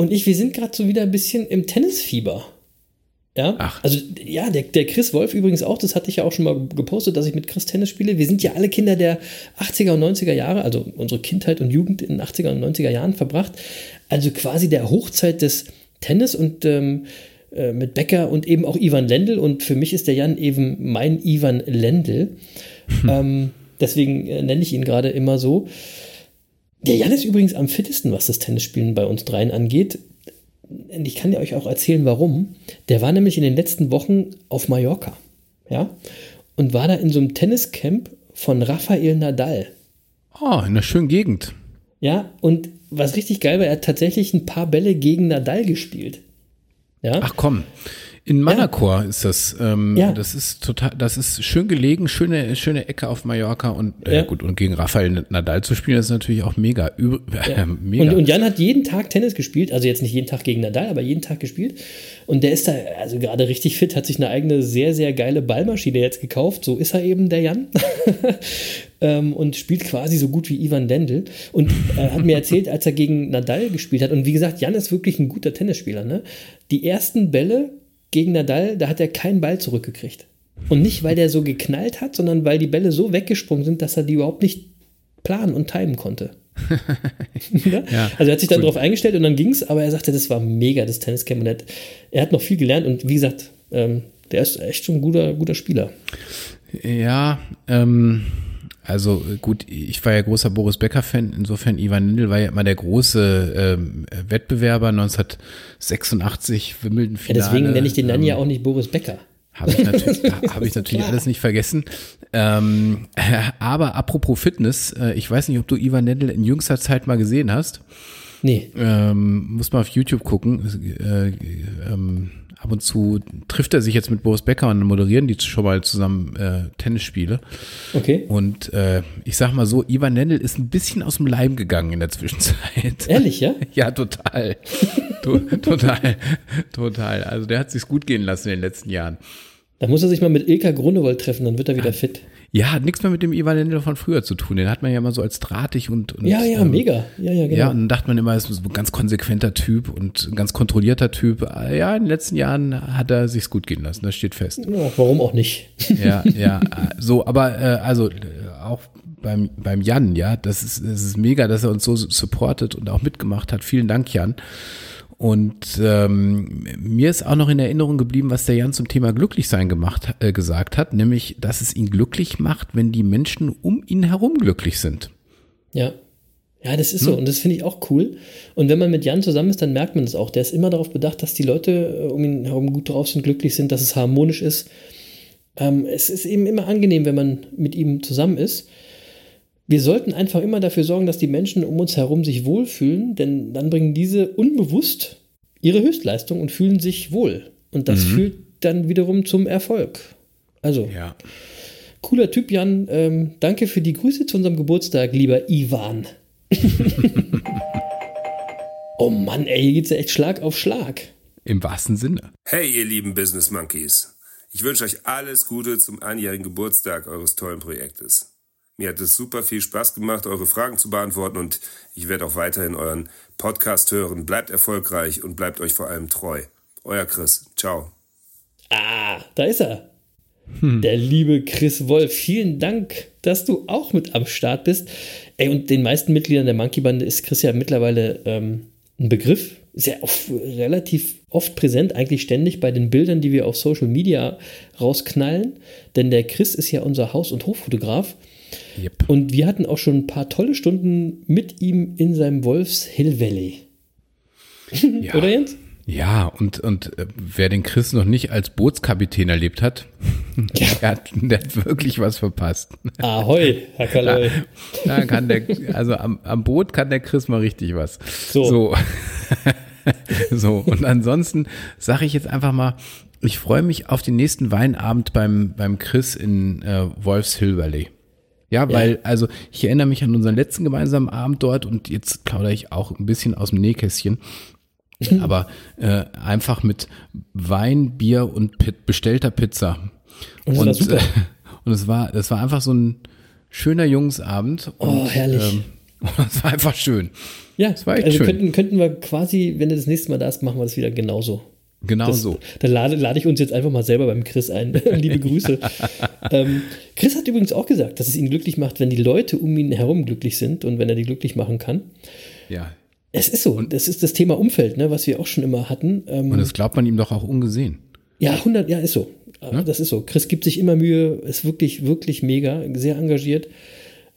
und ich, wir sind gerade so wieder ein bisschen im Tennisfieber. Ja, Ach. also ja, der, der Chris Wolf übrigens auch, das hatte ich ja auch schon mal gepostet, dass ich mit Chris Tennis spiele. Wir sind ja alle Kinder der 80er und 90er Jahre, also unsere Kindheit und Jugend in den 80er und 90er Jahren verbracht. Also quasi der Hochzeit des Tennis und ähm, äh, mit Becker und eben auch Ivan Lendl. Und für mich ist der Jan eben mein Ivan Lendl. Hm. [LAUGHS] Ähm, deswegen äh, nenne ich ihn gerade immer so. Der Jan ist übrigens am fittesten, was das Tennisspielen bei uns dreien angeht. Und ich kann dir euch auch erzählen, warum. Der war nämlich in den letzten Wochen auf Mallorca. Ja? Und war da in so einem Tenniscamp von Rafael Nadal. Oh, in einer schönen Gegend. Ja, und was richtig geil war, er hat tatsächlich ein paar Bälle gegen Nadal gespielt. Ja? Ach komm. In Manacor ja. ist das. Ähm, ja. Das ist total, das ist schön gelegen, schöne, schöne Ecke auf Mallorca und äh, ja. gut, und gegen Rafael Nadal zu spielen, ist natürlich auch mega. Äh, [LAUGHS] mega. Und, und, Jan hat jeden Tag Tennis gespielt, also jetzt nicht jeden Tag gegen Nadal, aber jeden Tag gespielt. Und der ist da, also gerade richtig fit, hat sich eine eigene sehr, sehr geile Ballmaschine jetzt gekauft. So ist er eben, der Jan. [LAUGHS] ähm, und spielt quasi so gut wie Ivan Lendl. Und äh, hat mir erzählt, als er gegen Nadal gespielt hat, und wie gesagt, Jan ist wirklich ein guter Tennisspieler, ne? Die ersten Bälle gegen Nadal, da hat er keinen Ball zurückgekriegt. Und nicht, weil der so geknallt hat, sondern weil die Bälle so weggesprungen sind, dass er die überhaupt nicht planen und timen konnte. ja? [LAUGHS] ja? also er hat sich dann darauf eingestellt und dann ging es, aber er sagte, das war mega, das Tenniscamp. Und er hat, er hat noch viel gelernt und wie gesagt, ähm, der ist echt schon ein guter, guter Spieler. Ja, ähm, also gut, ich war ja großer Boris Becker-Fan, insofern Ivan Lindl war ja immer der große ähm, Wettbewerber 1986 Wimbledon-Finale. Ja, deswegen nenne ich den dann ähm, ja auch nicht Boris Becker. Habe ich natürlich, hab ich [LAUGHS] natürlich alles nicht vergessen. Ähm, [LAUGHS] aber apropos Fitness, äh, ich weiß nicht, ob du Ivan Lendl in jüngster Zeit mal gesehen hast. Nee. Ähm, muss mal auf YouTube gucken. Äh, ähm, ab und zu trifft er sich jetzt mit Boris Becker und moderieren die schon mal zusammen äh, Tennisspiele. Okay. Und äh, ich sag mal so, Ivan Lendl ist ein bisschen aus dem Leim gegangen in der Zwischenzeit. [LAUGHS] Ehrlich, ja? [LAUGHS] ja, total. [LAUGHS] total, total. Also der hat sich's gut gehen lassen in den letzten Jahren. Da muss er sich mal mit Ilka Grunewald treffen, dann wird er wieder fit. Ja, hat nichts mehr mit dem Ivan Lendl von früher zu tun. Den hat man ja immer so als drahtig und, und ja, ja, ähm, mega. Ja, ja, genau. Ja, und dann dachte man immer, er ist so ein ganz konsequenter Typ und ein ganz kontrollierter Typ. Ja, in den letzten Jahren hat er sich's gut gehen lassen. Das steht fest. Ja, warum auch nicht? Ja, ja. [LAUGHS] So, aber äh, also auch beim beim Jan, ja, das ist das ist mega, dass er uns so supportet und auch mitgemacht hat. Vielen Dank, Jan. Und ähm, mir ist auch noch in Erinnerung geblieben, was der Jan zum Thema Glücklichsein gemacht, äh, gesagt hat, nämlich, dass es ihn glücklich macht, wenn die Menschen um ihn herum glücklich sind. Ja. Ja, das ist so hm. und das finde ich auch cool. Und wenn man mit Jan zusammen ist, dann merkt man das auch. Der ist immer darauf bedacht, dass die Leute äh, um ihn herum gut drauf sind, glücklich sind, dass es harmonisch ist. Ähm, es ist eben immer angenehm, wenn man mit ihm zusammen ist. Wir sollten einfach immer dafür sorgen, dass die Menschen um uns herum sich wohlfühlen, denn dann bringen diese unbewusst ihre Höchstleistung und fühlen sich wohl. Und das Mhm. führt dann wiederum zum Erfolg. Also, Ja. cooler Typ, Jan. Ähm, danke für die Grüße zu unserem Geburtstag, lieber Ivan. [LAUGHS] oh Mann, ey, hier geht's ja echt Schlag auf Schlag. Im wahrsten Sinne. Hey, ihr lieben Business Monkeys. Ich wünsche euch alles Gute zum einjährigen Geburtstag eures tollen Projektes. Mir hat es super viel Spaß gemacht, eure Fragen zu beantworten und ich werde auch weiterhin euren Podcast hören. Bleibt erfolgreich und bleibt euch vor allem treu. Euer Chris. Ciao. Ah, da ist er. Der liebe Chris Wolf. Vielen Dank, dass du auch mit am Start bist. Ey, und den meisten Mitgliedern der Monkey Bande ist Chris ja mittlerweile ähm, ein Begriff. Ist ja oft, relativ oft präsent, eigentlich ständig bei den Bildern, die wir auf Social Media rausknallen. Denn der Chris ist ja unser Haus- und Hoffotograf. Yep. Und wir hatten auch schon ein paar tolle Stunden mit ihm in seinem Wolfs Hill Valley. [LAUGHS] Ja. Oder Jens? Ja, und, und äh, wer den Chris noch nicht als Bootskapitän erlebt hat, [LAUGHS] [LAUGHS] der, hat, der hat wirklich was verpasst. Ahoi, Herr Kaloi. Da, da kann der, also am, am Boot kann der Chris mal richtig was. So. So, so. und ansonsten sage ich jetzt einfach mal, ich freue mich auf den nächsten Weinabend beim, beim Chris in äh, Wolfs Hill Valley. Ja, weil, also ich erinnere mich an unseren letzten gemeinsamen Abend dort und jetzt plaudere ich auch ein bisschen aus dem Nähkästchen. Aber äh, einfach mit Wein, Bier und Pit, bestellter Pizza. Und das war super. äh, und es war, das war einfach so ein schöner Jungsabend. Und, Oh, herrlich. Ähm, [LAUGHS] das war einfach schön. Ja, Das war echt also schön. Könnten, könnten wir quasi, wenn du das nächste Mal da bist, machen wir das wieder genauso. Genau das, so. Dann lade, lade ich uns jetzt einfach mal selber beim Chris ein. [LAUGHS] Liebe Grüße. [LAUGHS] ähm, Chris hat übrigens auch gesagt, dass es ihn glücklich macht, wenn die Leute um ihn herum glücklich sind und wenn er die glücklich machen kann. Ja. Es ist so. Das ist das Thema Umfeld, ne, was wir auch schon immer hatten. Ähm, Und das glaubt man ihm doch auch ungesehen. ja, 100, ja, ist so. Äh, Das ist so. Chris gibt sich immer Mühe, ist wirklich, wirklich mega, sehr engagiert.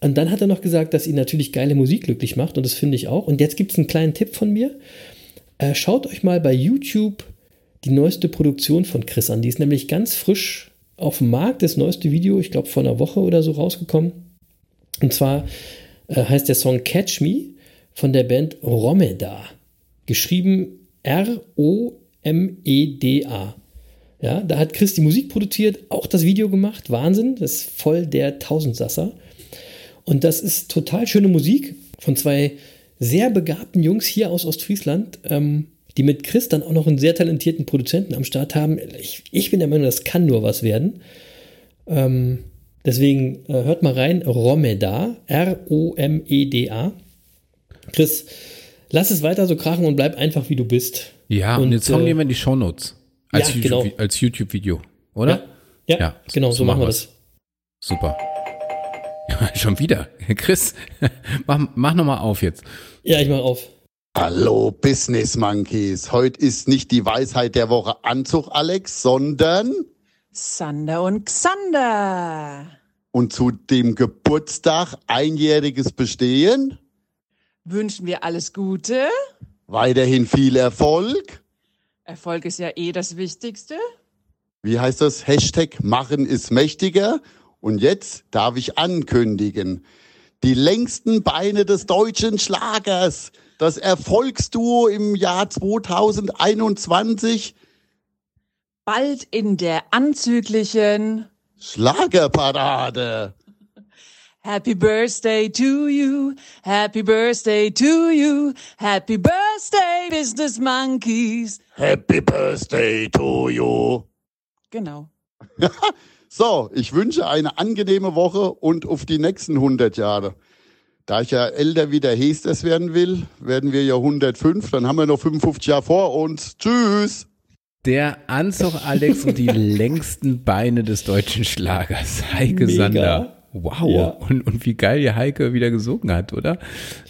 Und dann hat er noch gesagt, dass ihn natürlich geile Musik glücklich macht und das finde ich auch. Und jetzt gibt es einen kleinen Tipp von mir. Äh, schaut euch mal bei YouTube die neueste Produktion von Chris an. Die ist nämlich ganz frisch auf dem Markt, das neueste Video, ich glaube vor einer Woche oder so rausgekommen. Und zwar äh, heißt der Song Catch Me von der Band Romeda. Geschrieben R-O-M-E-D-A. Ja, da hat Chris die Musik produziert, auch das Video gemacht. Wahnsinn, das ist voll der Tausendsasser. Und das ist total schöne Musik von zwei sehr begabten Jungs hier aus Ostfriesland, ähm, die mit Chris dann auch noch einen sehr talentierten Produzenten am Start haben. Ich, ich bin der Meinung, das kann nur was werden. Ähm, deswegen äh, hört mal rein, Romeda, R-O-M-E-D-A. Chris, lass es weiter so krachen und bleib einfach wie du bist. Ja, und, Und, den Song äh, nehmen wir in die Shownotes. Als ja, YouTube- genau. als YouTube-Video, oder? Ja, ja, genau, so machen wir das. Super. [LAUGHS] Schon wieder. Chris, [LAUGHS] mach, mach nochmal auf jetzt. Ja, ich mach auf. Hallo Business Monkeys. Heute ist nicht die Weisheit der Woche Anzug, Alex, sondern Sander und Xander. und zu dem Geburtstag einjähriges Bestehen, Wünschen wir alles Gute. weiterhin viel Erfolg. Erfolg ist ja eh das Wichtigste. Wie heißt das? Hashtag machen ist mächtiger. Und jetzt darf ich ankündigen, die längsten Beine des deutschen Schlagers, das Erfolgsduo im Jahr 2021, Bald in der anzüglichen Schlagerparade. Happy Birthday to you. Happy Birthday to you. Happy Birthday, Business Monkeys. Happy Birthday to you. Genau. [LAUGHS] So, ich wünsche eine angenehme Woche und auf die nächsten 100 Jahre. Da ich ja älter wie der Hestes werden will, werden wir ja 105, dann haben wir noch 55 Jahre vor uns. Tschüss! Der Anzug Alex und die [LAUGHS] längsten Beine des deutschen Schlagers. Heike Mega. Sander. Wow. Ja. Und, und wie geil ihr Heike wieder gesungen hat, oder?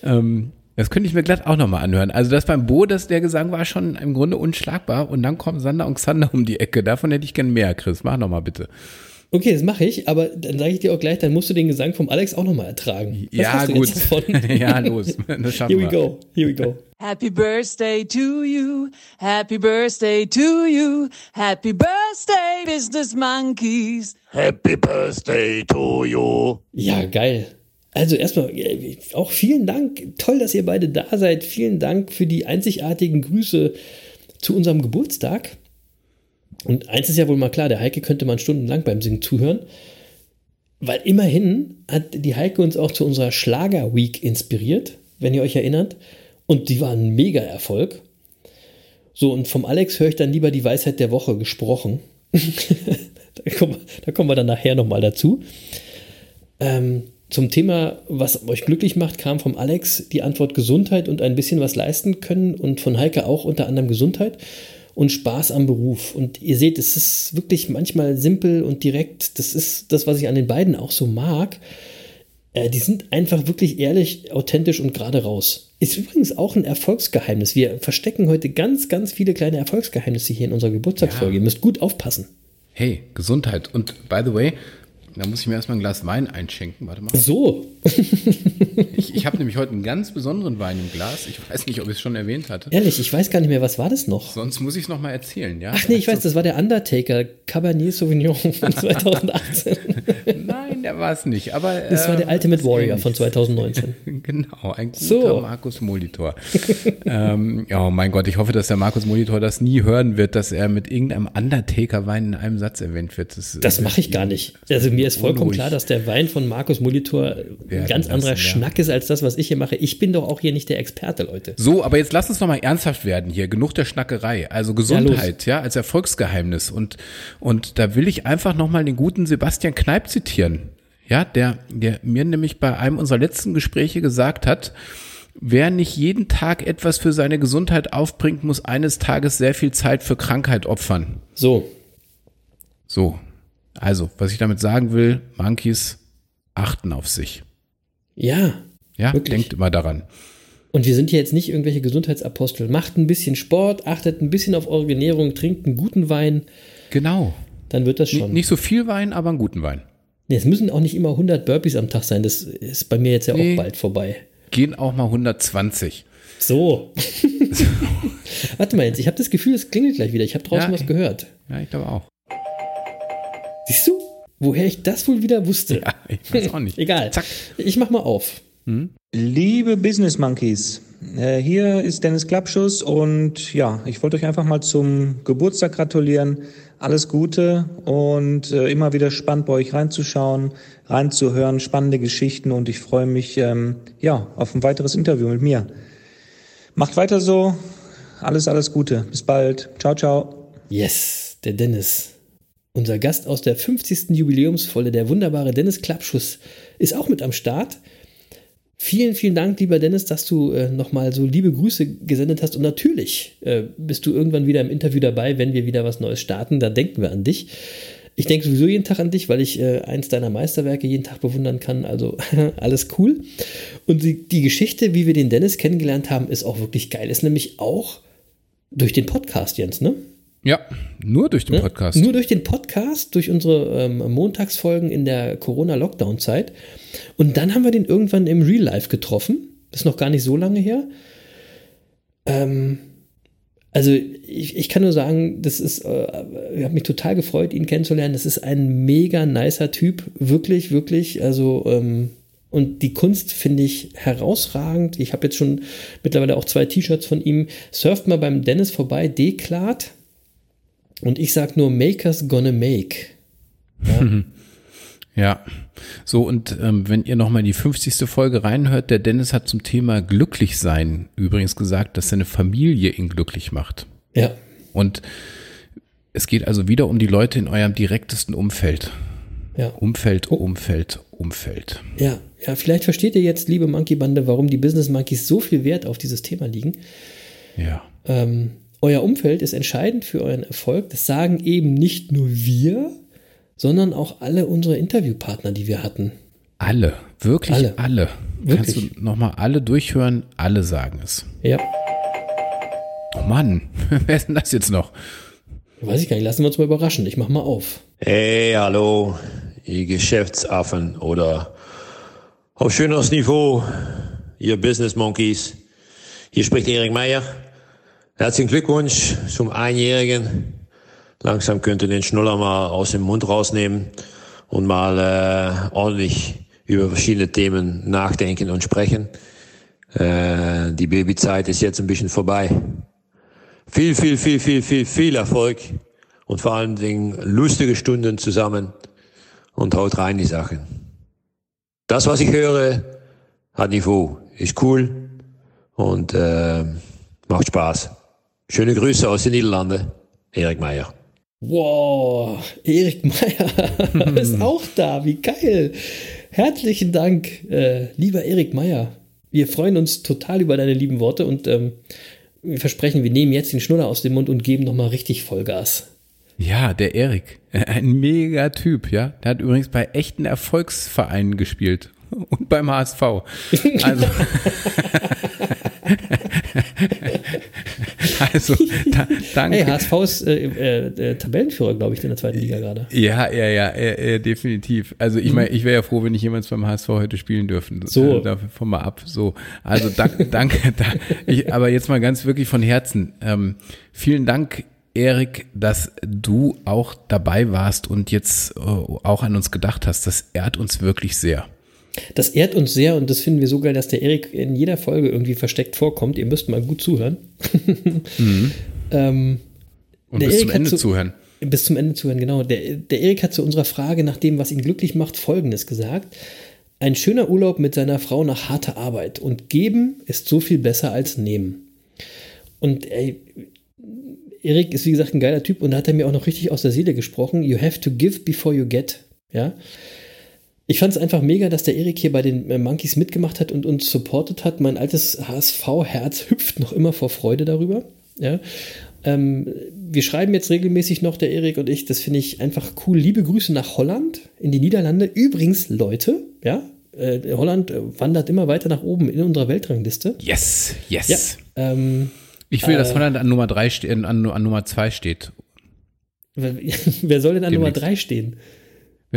Ähm, das könnte ich mir glatt auch nochmal anhören. Also das beim Bo, das der Gesang war schon im Grunde unschlagbar. Und dann kommen Sander und Xander um die Ecke. Davon hätte ich gern mehr, Chris. Mach nochmal bitte. Okay, das mache ich, aber dann sage ich dir auch gleich, dann musst du den Gesang vom Alex auch nochmal ertragen. Was ja, gut. [LAUGHS] ja, los. [LAUGHS] Das schaffen Here we wir. go. Here we go. Happy Birthday to you. Happy Birthday to you. Happy Birthday, Business Monkeys. Happy Birthday to you. Ja, geil. Also erstmal auch vielen Dank. Toll, dass ihr beide da seid. Vielen Dank für die einzigartigen Grüße zu unserem Geburtstag. Und eins ist ja wohl mal klar, der Heike könnte man stundenlang beim Singen zuhören. Weil immerhin hat die Heike uns auch zu unserer Schlager-Week inspiriert, wenn ihr euch erinnert. Und die war ein Mega-Erfolg. So, und vom Alex höre ich dann lieber die Weisheit der Woche gesprochen. [LAUGHS] da, kommen, da, kommen, wir dann nachher nochmal dazu. Ähm, zum Thema, was euch glücklich macht, kam vom Alex die Antwort Gesundheit und ein bisschen was leisten können und von Heike auch unter anderem Gesundheit und Spaß am Beruf. Und ihr seht, es ist wirklich manchmal simpel und direkt. Das ist das, was ich an den beiden auch so mag. Äh, die sind einfach wirklich ehrlich, authentisch und gerade raus. Ist übrigens auch ein Erfolgsgeheimnis. Wir verstecken heute ganz, ganz viele kleine Erfolgsgeheimnisse hier in unserer Geburtstagsfolge. Ja. Ihr müsst gut aufpassen. Hey, Gesundheit. Und by the way, da muss ich mir erstmal ein Glas Wein einschenken. Warte mal. So. [LAUGHS] ich ich habe nämlich heute einen ganz besonderen Wein im Glas. Ich weiß nicht, ob ich es schon erwähnt hatte. Ehrlich, ich weiß gar nicht mehr, was war das noch? Sonst muss ich es nochmal erzählen, ja? Ach nee, ich weiß, das war der Undertaker, Cabernet Sauvignon von [LAUGHS] 2018. Nein, der war es nicht. Aber, das war der ähm, Ultimate Warrior von 2019. [LAUGHS] genau, ein guter so. Markus Molitor. ähm, oh mein Gott, ich hoffe, dass der Markus Molitor das nie hören wird, dass er mit irgendeinem Undertaker-Wein in einem Satz erwähnt wird. Das, das mache ich gar nicht. Also mir ist vollkommen unruhig. klar, dass der Wein von Markus Molitor ein ganz anderer lassen, Schnack ist als das, was ich hier mache. Ich bin doch auch hier nicht der Experte, Leute. So, aber jetzt lass uns noch mal ernsthaft werden hier. Genug der Schnackerei. Also Gesundheit, ja, ja als Erfolgsgeheimnis. Und, und da will ich einfach noch mal den guten Sebastian Kneip zitieren. Ja, der, der mir nämlich bei einem unserer letzten Gespräche gesagt hat, Wer nicht jeden Tag etwas für seine Gesundheit aufbringt, muss eines Tages sehr viel Zeit für Krankheit opfern. So. So. Also, was ich damit sagen will, Monkeys achten auf sich. Ja. Ja, wirklich. denkt immer daran. Und wir sind hier jetzt nicht irgendwelche Gesundheitsapostel. Macht ein bisschen Sport, achtet ein bisschen auf eure Ernährung, trinkt einen guten Wein. Genau. Dann wird das schon. Nicht, nicht so viel Wein, aber einen guten Wein. Nee, es müssen auch nicht immer 100 Burpees am Tag sein. Das ist bei mir jetzt ja nee, auch bald vorbei. Gehen auch mal 120. So. [LAUGHS] Warte mal jetzt, ich habe das Gefühl, es klingelt gleich wieder. Ich habe draußen ja, was gehört. Ja, ich glaube auch. Siehst du, woher ich das wohl wieder wusste? Ja, ich weiß auch nicht. [LAUGHS] Egal. Zack. Ich mach mal auf. Hm? Liebe Business Monkeys, äh, hier ist Dennis Klappschuss und ja, ich wollte euch einfach mal zum Geburtstag gratulieren. Alles Gute und äh, immer wieder spannend bei euch reinzuschauen, reinzuhören, spannende Geschichten und ich freue mich ähm, ja auf ein weiteres Interview mit mir. Macht weiter so. Alles, alles Gute. Bis bald. Ciao, ciao. Yes, der Dennis. Unser Gast aus der 50. Jubiläumsvolle, der wunderbare Dennis Klappschuss, ist auch mit am Start. Vielen, vielen Dank, lieber Dennis, dass du äh, nochmal so liebe Grüße gesendet hast. Und natürlich äh, bist du irgendwann wieder im Interview dabei, wenn wir wieder was Neues starten. Da denken wir an dich. Ich denke sowieso jeden Tag an dich, weil ich äh, eins deiner Meisterwerke jeden Tag bewundern kann. Also [LAUGHS] alles cool. Und die, die Geschichte, wie wir den Dennis kennengelernt haben, ist auch wirklich geil. Ist nämlich auch durch den Podcast, Jens, ne? Ja, nur durch den Podcast. Nur durch den Podcast, durch unsere ähm, Montagsfolgen in der Corona-Lockdown-Zeit. Und dann haben wir den irgendwann im Real Life getroffen. Das ist noch gar nicht so lange her. Ähm, also ich, ich, kann nur sagen, das ist, äh, ich habe mich total gefreut, ihn kennenzulernen. Das ist ein mega nicer Typ, wirklich, wirklich. Also ähm, und die Kunst finde ich herausragend. Ich habe jetzt schon mittlerweile auch zwei T-Shirts von ihm. Surft mal beim Dennis vorbei, Deklat. Und ich sag nur, Makers gonna make. Ja. [LAUGHS] ja. So, und ähm, wenn ihr nochmal in die 50. Folge reinhört, der Dennis hat zum Thema glücklich sein übrigens gesagt, dass seine Familie ihn glücklich macht. Ja. Und es geht also wieder um die Leute in eurem direktesten Umfeld. Ja. Umfeld, oh. Umfeld, Umfeld. Ja, ja, vielleicht versteht ihr jetzt, liebe Monkey Bande, warum die Business Monkeys so viel Wert auf dieses Thema liegen. Ja. Ähm, euer Umfeld ist entscheidend für euren Erfolg. Das sagen eben nicht nur wir, sondern auch alle unsere Interviewpartner, die wir hatten. Alle, wirklich alle. alle. Wirklich? Kannst du nochmal alle durchhören? Alle sagen es. Ja. Oh Mann, [LAUGHS] wer ist denn das jetzt noch? Weiß ich gar nicht, lassen wir uns mal überraschen. Ich mach mal auf. Hey, hallo, ihr Geschäftsaffen oder auf schöneres Niveau, ihr Business Monkeys. Hier spricht Erik Meier. Herzlichen Glückwunsch zum Einjährigen. Langsam könnt ihr den Schnuller mal aus dem Mund rausnehmen und mal äh, ordentlich über verschiedene Themen nachdenken und sprechen. Äh, die Babyzeit ist jetzt ein bisschen vorbei. Viel, viel, viel, viel, viel, viel Erfolg und vor allen Dingen lustige Stunden zusammen und haut rein die Sachen. Das, was ich höre, hat Niveau, ist cool und äh, macht Spaß. Schöne Grüße aus den Niederlanden, Erik Meier. Wow, Erik Meier [LAUGHS] ist auch da, wie geil. Herzlichen Dank, äh, lieber Erik Meier. Wir freuen uns total über deine lieben Worte und ähm, wir versprechen, wir nehmen jetzt den Schnuller aus dem Mund und geben nochmal richtig Vollgas. Ja, der Erik, ein mega Typ, ja. Der hat übrigens bei echten Erfolgsvereinen gespielt und beim HSV. [LAUGHS] Also, [LAUGHS] also da, danke. Hey, HSV ist äh, äh, Tabellenführer, glaube ich, in der zweiten Liga gerade. Ja, ja, ja, äh, definitiv. Also ich meine, ich wäre ja froh, wenn ich jemals beim HSV heute spielen dürfen. So. Äh, davon mal ab. So, also danke, [LAUGHS] danke. Da, ich, aber jetzt mal ganz wirklich von Herzen. Ähm, vielen Dank, Erik, dass du auch dabei warst und jetzt äh, auch an uns gedacht hast. Das ehrt uns wirklich sehr. Das ehrt uns sehr und das finden wir so geil, dass der Erik in jeder Folge irgendwie versteckt vorkommt. Ihr müsst mal gut zuhören. [LAUGHS] Mhm. ähm, Und bis Erik zum Ende zu- zuhören. Bis zum Ende zuhören, genau. Der, der Erik hat zu unserer Frage nach dem, was ihn glücklich macht, Folgendes gesagt. Ein schöner Urlaub mit seiner Frau nach harter Arbeit. Und geben ist so viel besser als nehmen. Und ey, Erik ist wie gesagt ein geiler Typ und da hat er mir auch noch richtig aus der Seele gesprochen. You have to give before you get. Ja. Ich fand es einfach mega, dass der Erik hier bei den äh, Monkeys mitgemacht hat und uns supportet hat. Mein altes HSV-Herz hüpft noch immer vor Freude darüber. Ja. Ähm, wir schreiben jetzt regelmäßig noch, der Erik und ich, das finde ich einfach cool. Liebe Grüße nach Holland, in die Niederlande. Übrigens, Leute, ja, äh, Holland äh, wandert immer weiter nach oben in unserer Weltrangliste. Yes, yes. Ja, ähm, Ich will, dass äh, Holland an Nummer drei ste- an, an Nummer zwei steht. Wer, [LAUGHS] wer soll denn an Nummer Demnächst. 3 stehen?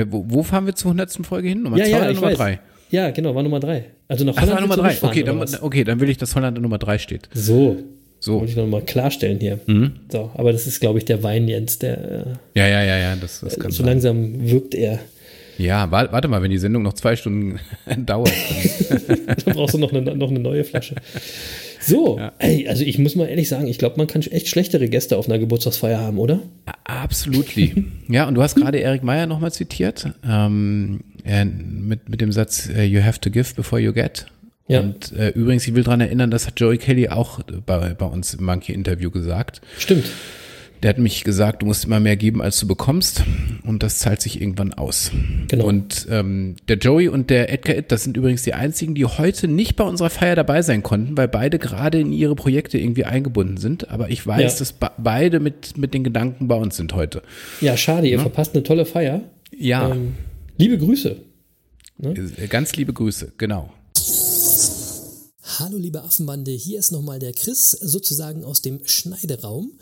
Wo, wo fahren wir zur hundertsten Folge hin? Nummer ja, zwei ja, oder Nummer weiß. drei? Ja, genau, war Nummer 3. Also nach Ach, Holland war Nummer willst du drei. nicht fahren, Okay, oder dann, okay, dann will ich, dass Holland an Nummer drei steht. So. So. Wollte ich noch mal klarstellen hier. Mhm. So, aber das ist, glaube ich, der Wein Jens, der äh, Ja, ja, ja, ja, das, das kann so sein. langsam wirkt er. Ja, wa- warte mal, wenn die Sendung noch zwei Stunden [LAUGHS] dauert. dann- [LAUGHS] da brauchst du noch eine, noch eine neue Flasche. So, ey, also ich muss mal ehrlich sagen, ich glaube, man kann echt schlechtere Gäste auf einer Geburtstagsfeier haben, oder? Absolutely. [LAUGHS] Ja, und du hast gerade Erik Meyer nochmal zitiert, ähm, äh, mit, mit dem Satz, äh, you have to give before you get. Ja. Und äh, übrigens, ich will daran erinnern, das hat Joey Kelly auch bei, bei uns im Monkey-Interview gesagt. Stimmt. Der hat mich gesagt, du musst immer mehr geben, als du bekommst. Und das zahlt sich irgendwann aus. Genau. Und ähm, der Joey und der Edgar It, das sind übrigens die einzigen, die heute nicht bei unserer Feier dabei sein konnten, weil beide gerade in ihre Projekte irgendwie eingebunden sind. Aber ich weiß, Ja. dass be beide mit, mit den Gedanken bei uns sind heute. Ja, schade, ihr Ja. verpasst eine tolle Feier. Ja. Ähm, liebe Grüße. Äh, Ganz liebe Grüße, genau. Hallo liebe Affenbande, hier ist nochmal der Chris, sozusagen aus dem Schneideraum.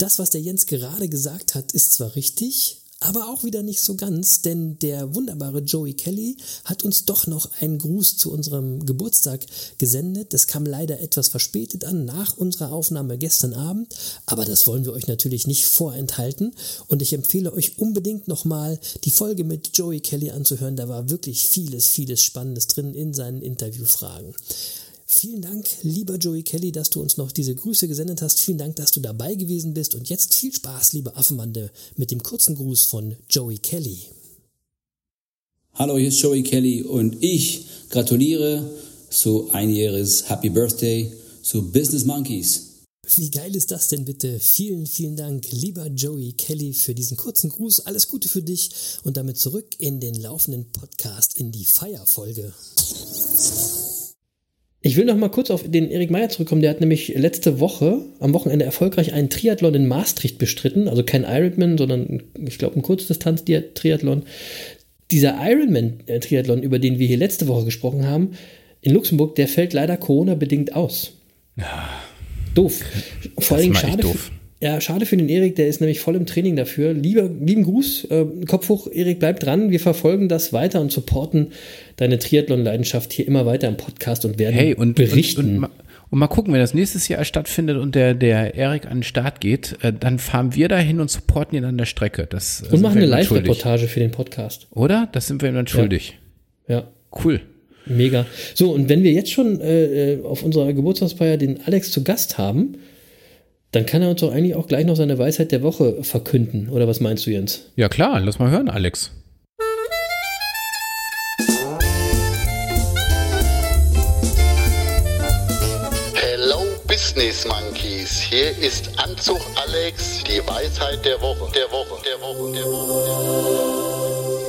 Das, was der Jens gerade gesagt hat, ist zwar richtig, aber auch wieder nicht so ganz, denn der wunderbare Joey Kelly hat uns doch noch einen Gruß zu unserem Geburtstag gesendet. Das kam leider etwas verspätet an, nach unserer Aufnahme gestern Abend, aber das wollen wir euch natürlich nicht vorenthalten und ich empfehle euch unbedingt nochmal die Folge mit Joey Kelly anzuhören. Da war wirklich vieles, vieles Spannendes drin in seinen Interviewfragen. Vielen Dank, lieber Joey Kelly, dass du uns noch diese Grüße gesendet hast. Vielen Dank, dass du dabei gewesen bist. Und jetzt viel Spaß, liebe Affenbande, mit dem kurzen Gruß von Joey Kelly. Hallo, hier ist Joey Kelly und ich gratuliere zu einjähriges Happy Birthday zu Business Monkeys. Wie geil ist das denn bitte? Vielen, vielen Dank, lieber Joey Kelly, für diesen kurzen Gruß. Alles Gute für dich und damit zurück in den laufenden Podcast in die Feierfolge. Ich will noch mal kurz auf den Erik Meyer zurückkommen. Der hat nämlich letzte Woche am Wochenende erfolgreich einen Triathlon in Maastricht bestritten. Also kein Ironman, sondern ich glaube ein Kurzdistanz-Triathlon. Dieser Ironman-Triathlon, über den wir hier letzte Woche gesprochen haben, in Luxemburg, der fällt leider Corona-bedingt aus. Doof. Vor allem schade. doof. Ja, schade für den Erik, der ist nämlich voll im Training dafür. Lieber, lieben Gruß, äh, Kopf hoch, Erik, bleib dran. Wir verfolgen das weiter und supporten deine Triathlon-Leidenschaft hier immer weiter im Podcast und werden Hey, und, berichten. Und, und, ma- und mal gucken, wenn das nächstes Jahr stattfindet und der, der Erik an den Start geht, äh, dann fahren wir dahin und supporten ihn an der Strecke. Das, äh, und machen eine. Live-Reportage für den Podcast. Oder? Das sind wir ihm dann schuldig. Ja. Cool. Mega. So, und wenn wir jetzt schon äh, äh, auf unserer Geburtstagsfeier den Alex zu Gast haben, dann kann er uns doch eigentlich auch gleich noch seine Weisheit der Woche verkünden. Oder was meinst du, Jens? Ja klar, lass mal hören, Alex. Hello Business Monkeys, hier ist Anzug Alex, die Weisheit der Woche, der Woche, der Woche, der Woche. Der Woche.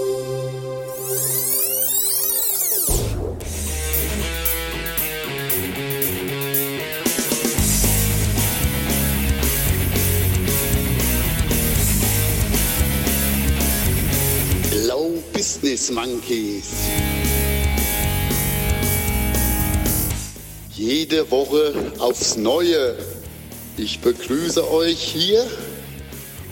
Business Monkeys. Jede Woche aufs Neue. Ich begrüße euch hier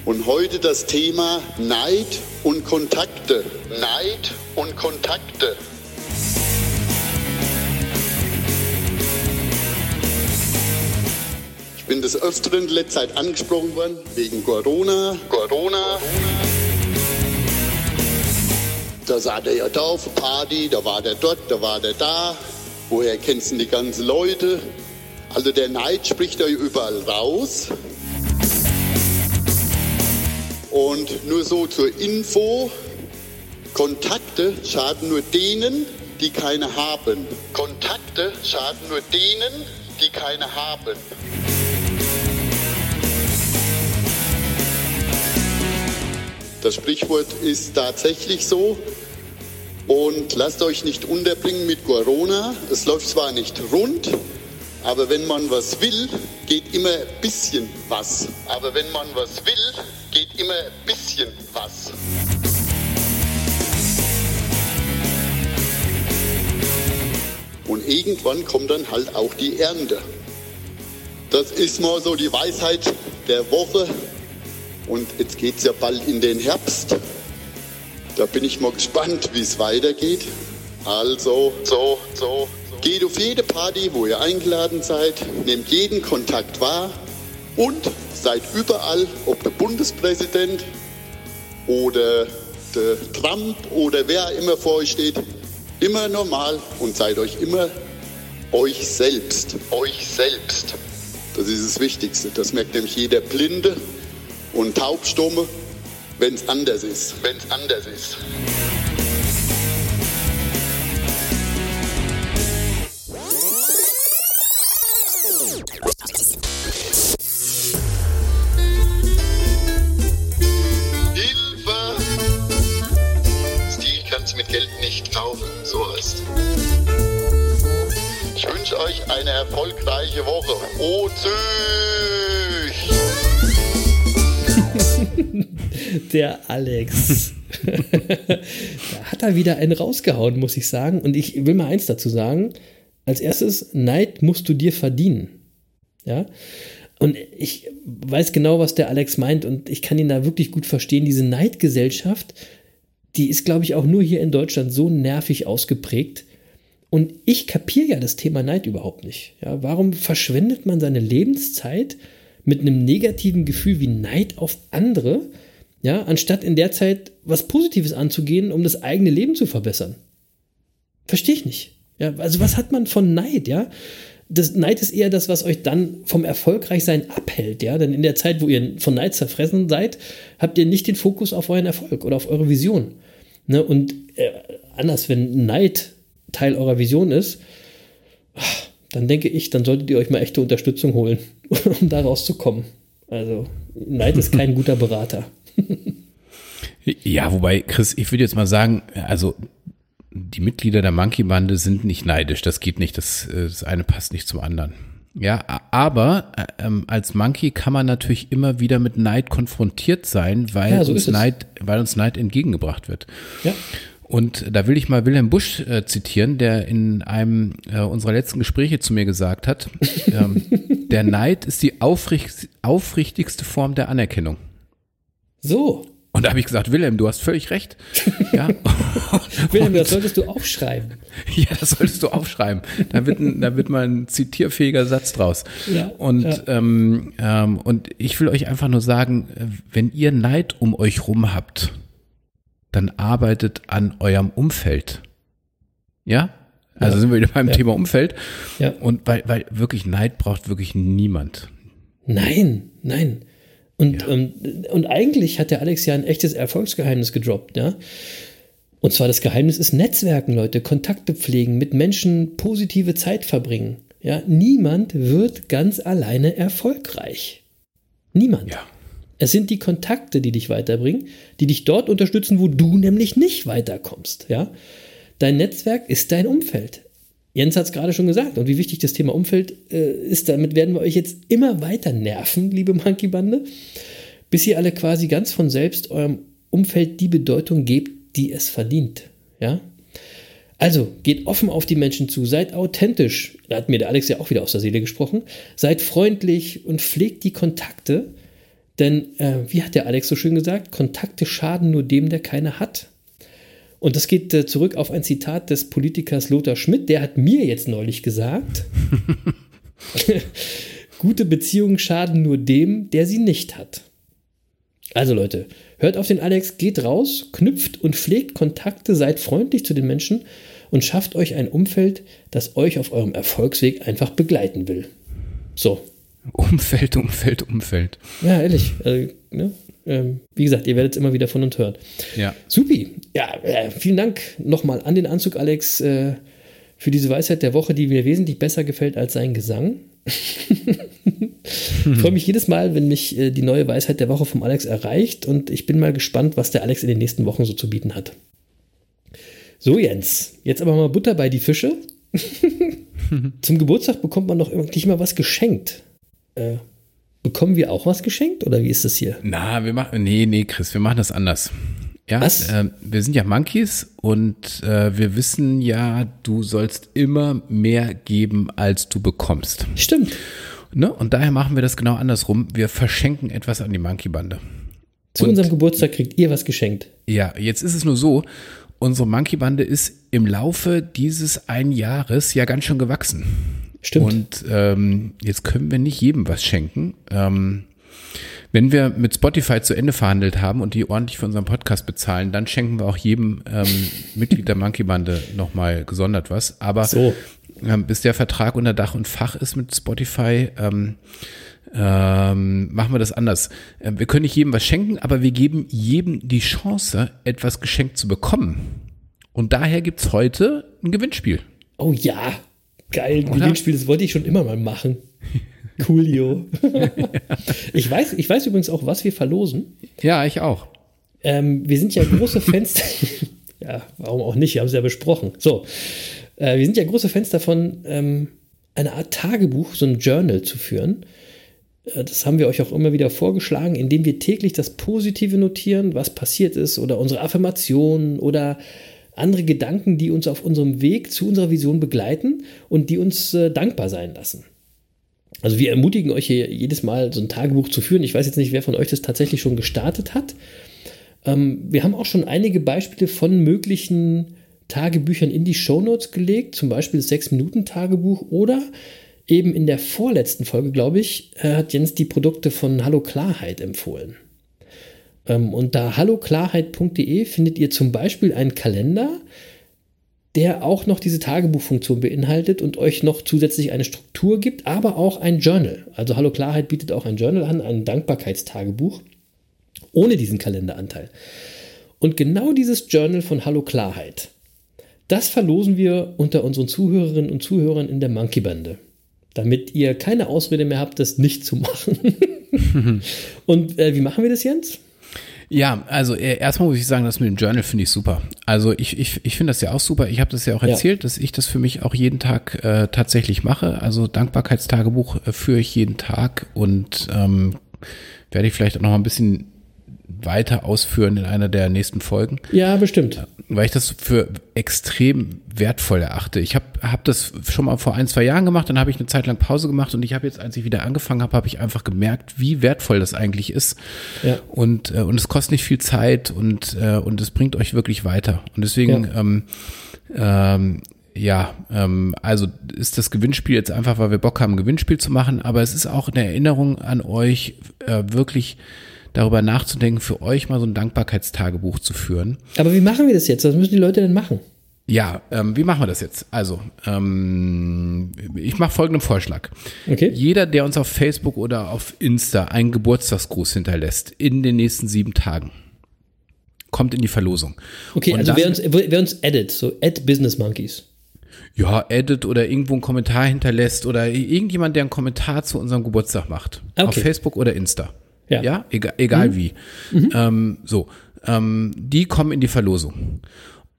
und heute das Thema Neid und Kontakte. Neid und Kontakte. Ich bin des Öfteren in letzter Zeit angesprochen worden wegen Corona. Corona. Da sah der ja da auf der Party, da war der dort, da war der da. Woher kennst du die ganzen Leute? Also der Neid spricht da überall raus. Und nur so zur Info, Kontakte schaden nur denen, die keine haben. Kontakte schaden nur denen, die keine haben. Das Sprichwort ist tatsächlich so. Und lasst euch nicht unterbringen mit Corona. Es läuft zwar nicht rund, aber wenn man was will, geht immer ein bisschen was. Aber wenn man was will, geht immer ein bisschen was. Und irgendwann kommt dann halt auch die Ernte. Das ist mal so die Weisheit der Woche. Und jetzt geht es ja bald in den Herbst. Da bin ich mal gespannt, wie es weitergeht. Also, so, so. Geht auf jede Party, wo ihr eingeladen seid, nehmt jeden Kontakt wahr und seid überall, ob der Bundespräsident oder der Trump oder wer immer vor euch steht, immer normal und seid euch immer euch selbst. Euch selbst. Das ist das Wichtigste. Das merkt nämlich jeder Blinde und Taubstumme, wenn es anders ist. Wenn es anders ist. Hilfe! Stil kannst mit Geld nicht kaufen, so heißt. Ich wünsche euch eine erfolgreiche Woche. Oh, Züch! [LAUGHS] Der Alex. da hat er wieder einen rausgehauen, muss ich sagen. Und ich will mal eins dazu sagen. Als erstes, Neid musst du dir verdienen. Ja. Und ich weiß genau, was der Alex meint und ich kann ihn da wirklich gut verstehen. Diese Neidgesellschaft, die ist, glaube ich, auch nur hier in Deutschland so nervig ausgeprägt. Und ich kapiere ja das Thema Neid überhaupt nicht. Ja, warum verschwendet man seine Lebenszeit mit einem negativen Gefühl wie Neid auf andere, ja, anstatt in der Zeit was Positives anzugehen, um das eigene Leben zu verbessern? Verstehe ich nicht. Ja, also was hat man von Neid, ja? Das Neid ist eher das, was euch dann vom Erfolgreichsein abhält, ja? Denn in der Zeit, wo ihr von Neid zerfressen seid, habt ihr nicht den Fokus auf euren Erfolg oder auf eure Vision. Ne? Und äh, anders, wenn Neid Teil eurer Vision ist, dann denke ich, dann solltet ihr euch mal echte Unterstützung holen, [LAUGHS] um da rauszukommen. Also, Neid ist kein guter Berater. [LAUGHS] Ja, wobei, Chris, ich würde jetzt mal sagen, also die Mitglieder der Monkey-Bande sind nicht neidisch. Das geht nicht. Das, äh, das eine passt nicht zum anderen. Ja, aber ähm, als Monkey kann man natürlich immer wieder mit Neid konfrontiert sein, weil, Ja, so uns. Neid, weil uns Neid entgegengebracht wird. Ja. Und da will ich mal Wilhelm Busch äh, zitieren, der in einem äh, unserer letzten Gespräche zu mir gesagt hat, [LAUGHS] ähm, der Neid ist die aufricht, aufrichtigste Form der Anerkennung. So. Und da habe ich gesagt, Wilhelm, du hast völlig recht. Ja. [LAUGHS] Wilhelm, das solltest du aufschreiben. [LAUGHS] Ja, das solltest du aufschreiben. Da wird, ein, da wird mal ein zitierfähiger Satz draus. Ja, und, ja. Ähm, ähm, und ich will euch einfach nur sagen, äh, wenn ihr Neid um euch rum habt, dann arbeitet an eurem Umfeld. Ja? Also Ja. sind wir wieder beim Ja. Thema Umfeld. Ja. Und weil, weil wirklich Neid braucht wirklich niemand. Nein, nein. Und, ähm, und eigentlich hat der Alex ja ein echtes Erfolgsgeheimnis gedroppt, ja. Und zwar das Geheimnis ist Netzwerken, Leute, Kontakte pflegen, mit Menschen positive Zeit verbringen. Ja, niemand wird ganz alleine erfolgreich. Niemand. Es sind die Kontakte, die dich weiterbringen, die dich dort unterstützen, wo du nämlich nicht weiterkommst. Ja? Dein Netzwerk ist dein Umfeld. Jens hat es gerade schon gesagt. Und wie wichtig das Thema Umfeld äh, ist, damit werden wir euch jetzt immer weiter nerven, liebe Monkey-Bande, bis ihr alle quasi ganz von selbst eurem Umfeld die Bedeutung gebt, die es verdient. Ja? Also, geht offen auf die Menschen zu, seid authentisch. Da hat mir der Alex ja auch wieder aus der Seele gesprochen. Seid freundlich und pflegt die Kontakte. Denn, äh, wie hat der Alex so schön gesagt, Kontakte schaden nur dem, der keine hat. Und das geht äh, zurück auf ein Zitat des Politikers Lothar Schmidt. Der hat mir jetzt neulich gesagt, [LAUGHS] gute Beziehungen schaden nur dem, der sie nicht hat. Also Leute, hört auf den Alex, geht raus, knüpft und pflegt Kontakte, seid freundlich zu den Menschen und schafft euch ein Umfeld, das euch auf eurem Erfolgsweg einfach begleiten will. So. Umfeld, Umfeld, Umfeld. Ja, ehrlich. Also, ne? Ähm, wie gesagt, ihr werdet es immer wieder von uns hören. Ja. Supi. Ja, äh, vielen Dank nochmal an den Anzug, Alex, äh, für diese Weisheit der Woche, die mir wesentlich besser gefällt als sein Gesang. Ich [LAUGHS] freue mich jedes Mal, wenn mich äh, die neue Weisheit der Woche vom Alex erreicht und ich bin mal gespannt, was der Alex in den nächsten Wochen so zu bieten hat. So, Jens, jetzt aber mal Butter bei die Fische. [LAUGHS] Zum Geburtstag bekommt man doch nicht mal was geschenkt. Äh, bekommen wir auch was geschenkt oder wie ist das hier? Na, wir machen, nee, nee, Chris, wir machen das anders. Ja, äh, wir sind ja Monkeys und äh, wir wissen ja, du sollst immer mehr geben, als du bekommst. Stimmt. Ne? Und daher machen wir das genau andersrum. Wir verschenken etwas an die Monkey-Bande. Zu Und- unserem Geburtstag kriegt ihr was geschenkt. Ja, jetzt ist es nur so, unsere Monkey-Bande ist im Laufe dieses ein Jahres ja ganz schön gewachsen. Stimmt. Und ähm, jetzt können wir nicht jedem was schenken. Ähm, wenn wir mit Spotify zu Ende verhandelt haben und die ordentlich für unseren Podcast bezahlen, dann schenken wir auch jedem ähm, [LAUGHS] Mitglied der Monkey-Bande nochmal gesondert was. Aber So. ähm, bis der Vertrag unter Dach und Fach ist mit Spotify, ähm, ähm, machen wir das anders. Ähm, wir können nicht jedem was schenken, aber wir geben jedem die Chance, etwas geschenkt zu bekommen. Und daher gibt's heute ein Gewinnspiel. Oh ja, geil. Ein? Gewinnspiel, das wollte ich schon immer mal machen. [LAUGHS] Coolio. ich, weiß, ich weiß übrigens auch, was wir verlosen. Ja, ich auch. Ähm, wir sind ja große Fans. [LAUGHS] ja, warum auch nicht? Wir haben es ja besprochen. So, äh, wir sind ja große Fans davon, ähm, eine Art Tagebuch, so ein Journal zu führen. Äh, Das haben wir euch auch immer wieder vorgeschlagen, indem wir täglich das Positive notieren, was passiert ist, oder unsere Affirmationen oder andere Gedanken, die uns auf unserem Weg zu unserer Vision begleiten und die uns äh, dankbar sein lassen. Also wir ermutigen euch hier jedes Mal so ein Tagebuch zu führen. Ich weiß jetzt nicht, wer von euch das tatsächlich schon gestartet hat. Ähm, wir haben auch schon einige Beispiele von möglichen Tagebüchern in die Shownotes gelegt, zum Beispiel das 6-Minuten-Tagebuch oder eben in der vorletzten Folge, glaube ich, äh, hat Jens die Produkte von Hallo Klarheit empfohlen. Ähm, unter halloklarheit.de findet ihr zum Beispiel einen Kalender, der auch noch diese Tagebuchfunktion beinhaltet und euch noch zusätzlich eine Struktur gibt, aber auch ein Journal. Also Hallo Klarheit bietet auch ein Journal an, ein Dankbarkeitstagebuch, ohne diesen Kalenderanteil. Und genau dieses Journal von Hallo Klarheit, das verlosen wir unter unseren Zuhörerinnen und Zuhörern in der Monkey Bande, damit ihr keine Ausrede mehr habt, das nicht zu machen. [LAUGHS] und äh, wie machen wir das, Jens? Ja, also äh, erstmal muss ich sagen, das mit dem Journal finde ich super. Also ich, ich, ich finde das ja auch super. Ich habe das ja auch Ja. erzählt, dass ich das für mich auch jeden Tag äh, tatsächlich mache. Also Dankbarkeitstagebuch äh, führe ich jeden Tag und ähm, werde ich vielleicht auch noch mal ein bisschen weiter ausführen in einer der nächsten Folgen. Ja, bestimmt. Weil ich das für extrem wertvoll erachte. Ich habe hab das schon mal vor ein, zwei Jahren gemacht, dann habe ich eine Zeit lang Pause gemacht und ich habe jetzt, als ich wieder angefangen habe, habe ich einfach gemerkt, wie wertvoll das eigentlich ist. Ja. Und, äh, und es kostet nicht viel Zeit und, äh, und es bringt euch wirklich weiter. Und deswegen, Ja. ähm, ähm, ja, ähm, also ist das Gewinnspiel jetzt einfach, weil wir Bock haben, ein Gewinnspiel zu machen, aber es ist auch eine Erinnerung an euch, äh, wirklich darüber nachzudenken, für euch mal so ein Dankbarkeitstagebuch zu führen. Aber wie machen wir das jetzt? Was müssen die Leute denn machen? Ja, ähm, wie machen wir das jetzt? Also, ähm, ich mache folgenden Vorschlag. Okay. Jeder, der uns auf Facebook oder auf Insta einen Geburtstagsgruß hinterlässt in den nächsten sieben Tagen, kommt in die Verlosung. Okay, Und also wer uns, wer uns edit, so add Business Monkeys. ja, edit oder irgendwo einen Kommentar hinterlässt oder irgendjemand, der einen Kommentar zu unserem Geburtstag macht. Auf Okay. Facebook oder Insta. Ja. egal, egal Mhm. wie. Ähm, so, ähm, die kommen in die Verlosung.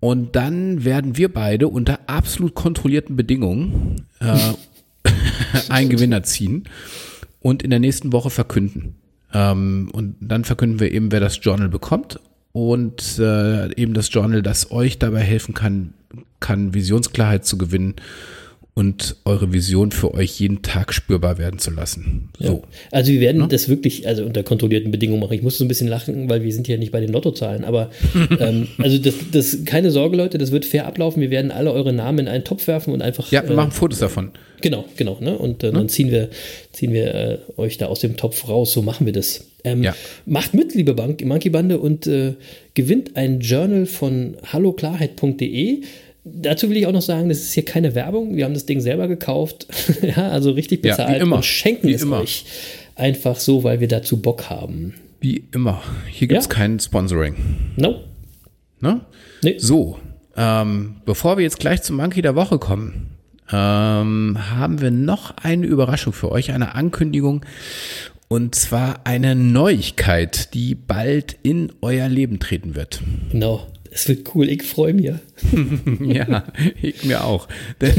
Und dann werden wir beide unter absolut kontrollierten Bedingungen äh, [LAUGHS] einen Gewinner ziehen und in der nächsten Woche verkünden. Ähm, und dann verkünden wir eben, wer das Journal bekommt und äh, eben das Journal, das euch dabei helfen kann, kann Visionsklarheit zu gewinnen und eure Vision für euch jeden Tag spürbar werden zu lassen. So. Ja. Also wir werden das wirklich, also unter kontrollierten Bedingungen machen. Ich muss so ein bisschen lachen, weil wir sind ja nicht bei den Lottozahlen. Aber [LAUGHS] ähm, also das, das, keine Sorge, Leute, das wird fair ablaufen. Wir werden alle eure Namen in einen Topf werfen und einfach. Ja, wir äh, machen Fotos davon. Genau, genau. Ne? Und äh, dann ziehen wir, ziehen wir äh, euch da aus dem Topf raus. So machen wir das. Ähm, Macht mit, liebe Bank, Monkey Bande, und äh, gewinnt ein Journal von halloklarheit.de. Dazu will ich auch noch sagen, das ist hier keine Werbung. Wir haben das Ding selber gekauft. [LAUGHS] ja, also richtig Ja, wie bezahlt immer. und schenken Wie es immer. euch einfach so, weil wir dazu Bock haben. Wie immer. Hier gibt es Ja. kein Sponsoring. No. Ne? So, ähm, bevor wir jetzt gleich zum Monkey der Woche kommen, ähm, haben wir noch eine Überraschung für euch, eine Ankündigung. Und zwar eine Neuigkeit, die bald in euer Leben treten wird. Genau. Es wird cool, ich freue mich. [LAUGHS] ja, ich mir auch. Denn,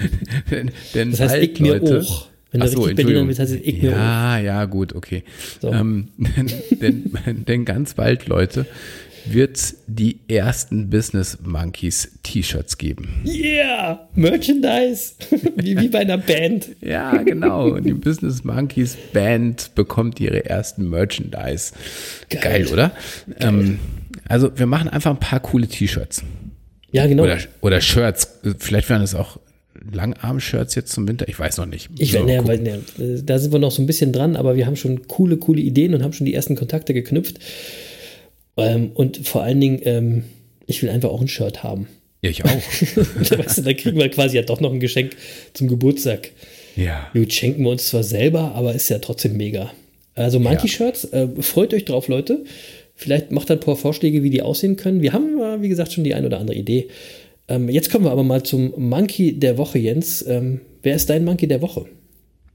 [LAUGHS] denn, denn Das heißt, bald, ich mir Leute, auch. Wenn du so, richtig Berliner bist, heißt es ich mir Ja, ja, gut, okay. So. Ähm, denn, denn, ganz bald, Leute, wird die ersten Business Monkeys T-Shirts geben. Yeah! Merchandise! [LAUGHS] wie, wie bei einer Band. Ja, genau. Und die Business Monkeys Band bekommt ihre ersten Merchandise. Geil, oder? Ähm, also wir machen einfach ein paar coole T-Shirts. Ja, genau. Oder, oder Shirts. Vielleicht werden es auch Langarm-Shirts jetzt zum Winter. Ich weiß noch nicht. Ich, So, ne, weil, ne, da sind wir noch so ein bisschen dran, aber wir haben schon coole, coole Ideen und haben schon die ersten Kontakte geknüpft. Ähm, und vor allen Dingen, ähm, ich will einfach auch ein Shirt haben. Ja, ich auch. [LAUGHS] da, weißt du, da kriegen wir quasi ja doch noch ein Geschenk zum Geburtstag. Ja. Gut, schenken wir uns zwar selber, aber ist ja trotzdem mega. Also Monkey-Shirts, äh, freut euch drauf, Leute. Vielleicht macht ein paar Vorschläge, wie die aussehen können. Wir haben, äh, wie gesagt, schon die ein oder andere Idee. Ähm, jetzt kommen wir aber mal zum Monkey der Woche, Jens. Ähm, wer ist dein Monkey der Woche?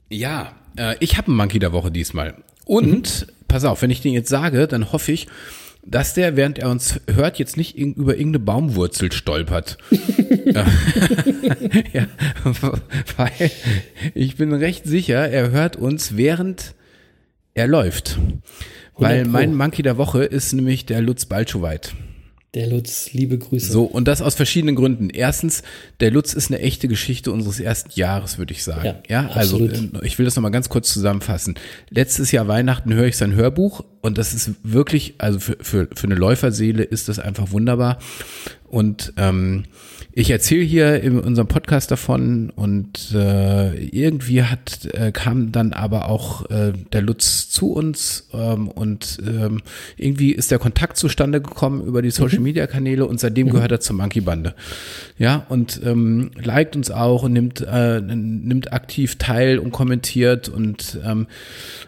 Ja, äh, ich habe einen Monkey der Woche diesmal. Und, pass auf, wenn ich den jetzt sage, dann hoffe ich, dass der, während er uns hört, jetzt nicht über irgendeine Baumwurzel stolpert. [LAUGHS] [LAUGHS] ja, weil ich bin recht sicher, er hört uns, während er läuft. Weil 100 Pro. mein Monkey der Woche ist nämlich der Lutz Balschowait. Der Lutz, liebe Grüße. So, und das aus verschiedenen Gründen. Erstens, der Lutz ist eine echte Geschichte unseres ersten Jahres, würde ich sagen. Ja, also absolut. äh, ich will das nochmal ganz kurz zusammenfassen. Letztes Jahr Weihnachten höre ich sein Hörbuch und das ist wirklich, also für, für, für eine Läuferseele ist das einfach wunderbar. Und ähm, ich erzähle hier in unserem Podcast davon und äh, irgendwie hat äh, kam dann aber auch äh, der Lutz zu uns ähm, und ähm, irgendwie ist der Kontakt zustande gekommen über die Social Media Kanäle und seitdem gehört er zur Monkey Bande. Ja, und ähm, liked uns auch und nimmt äh, nimmt aktiv teil und kommentiert und ähm,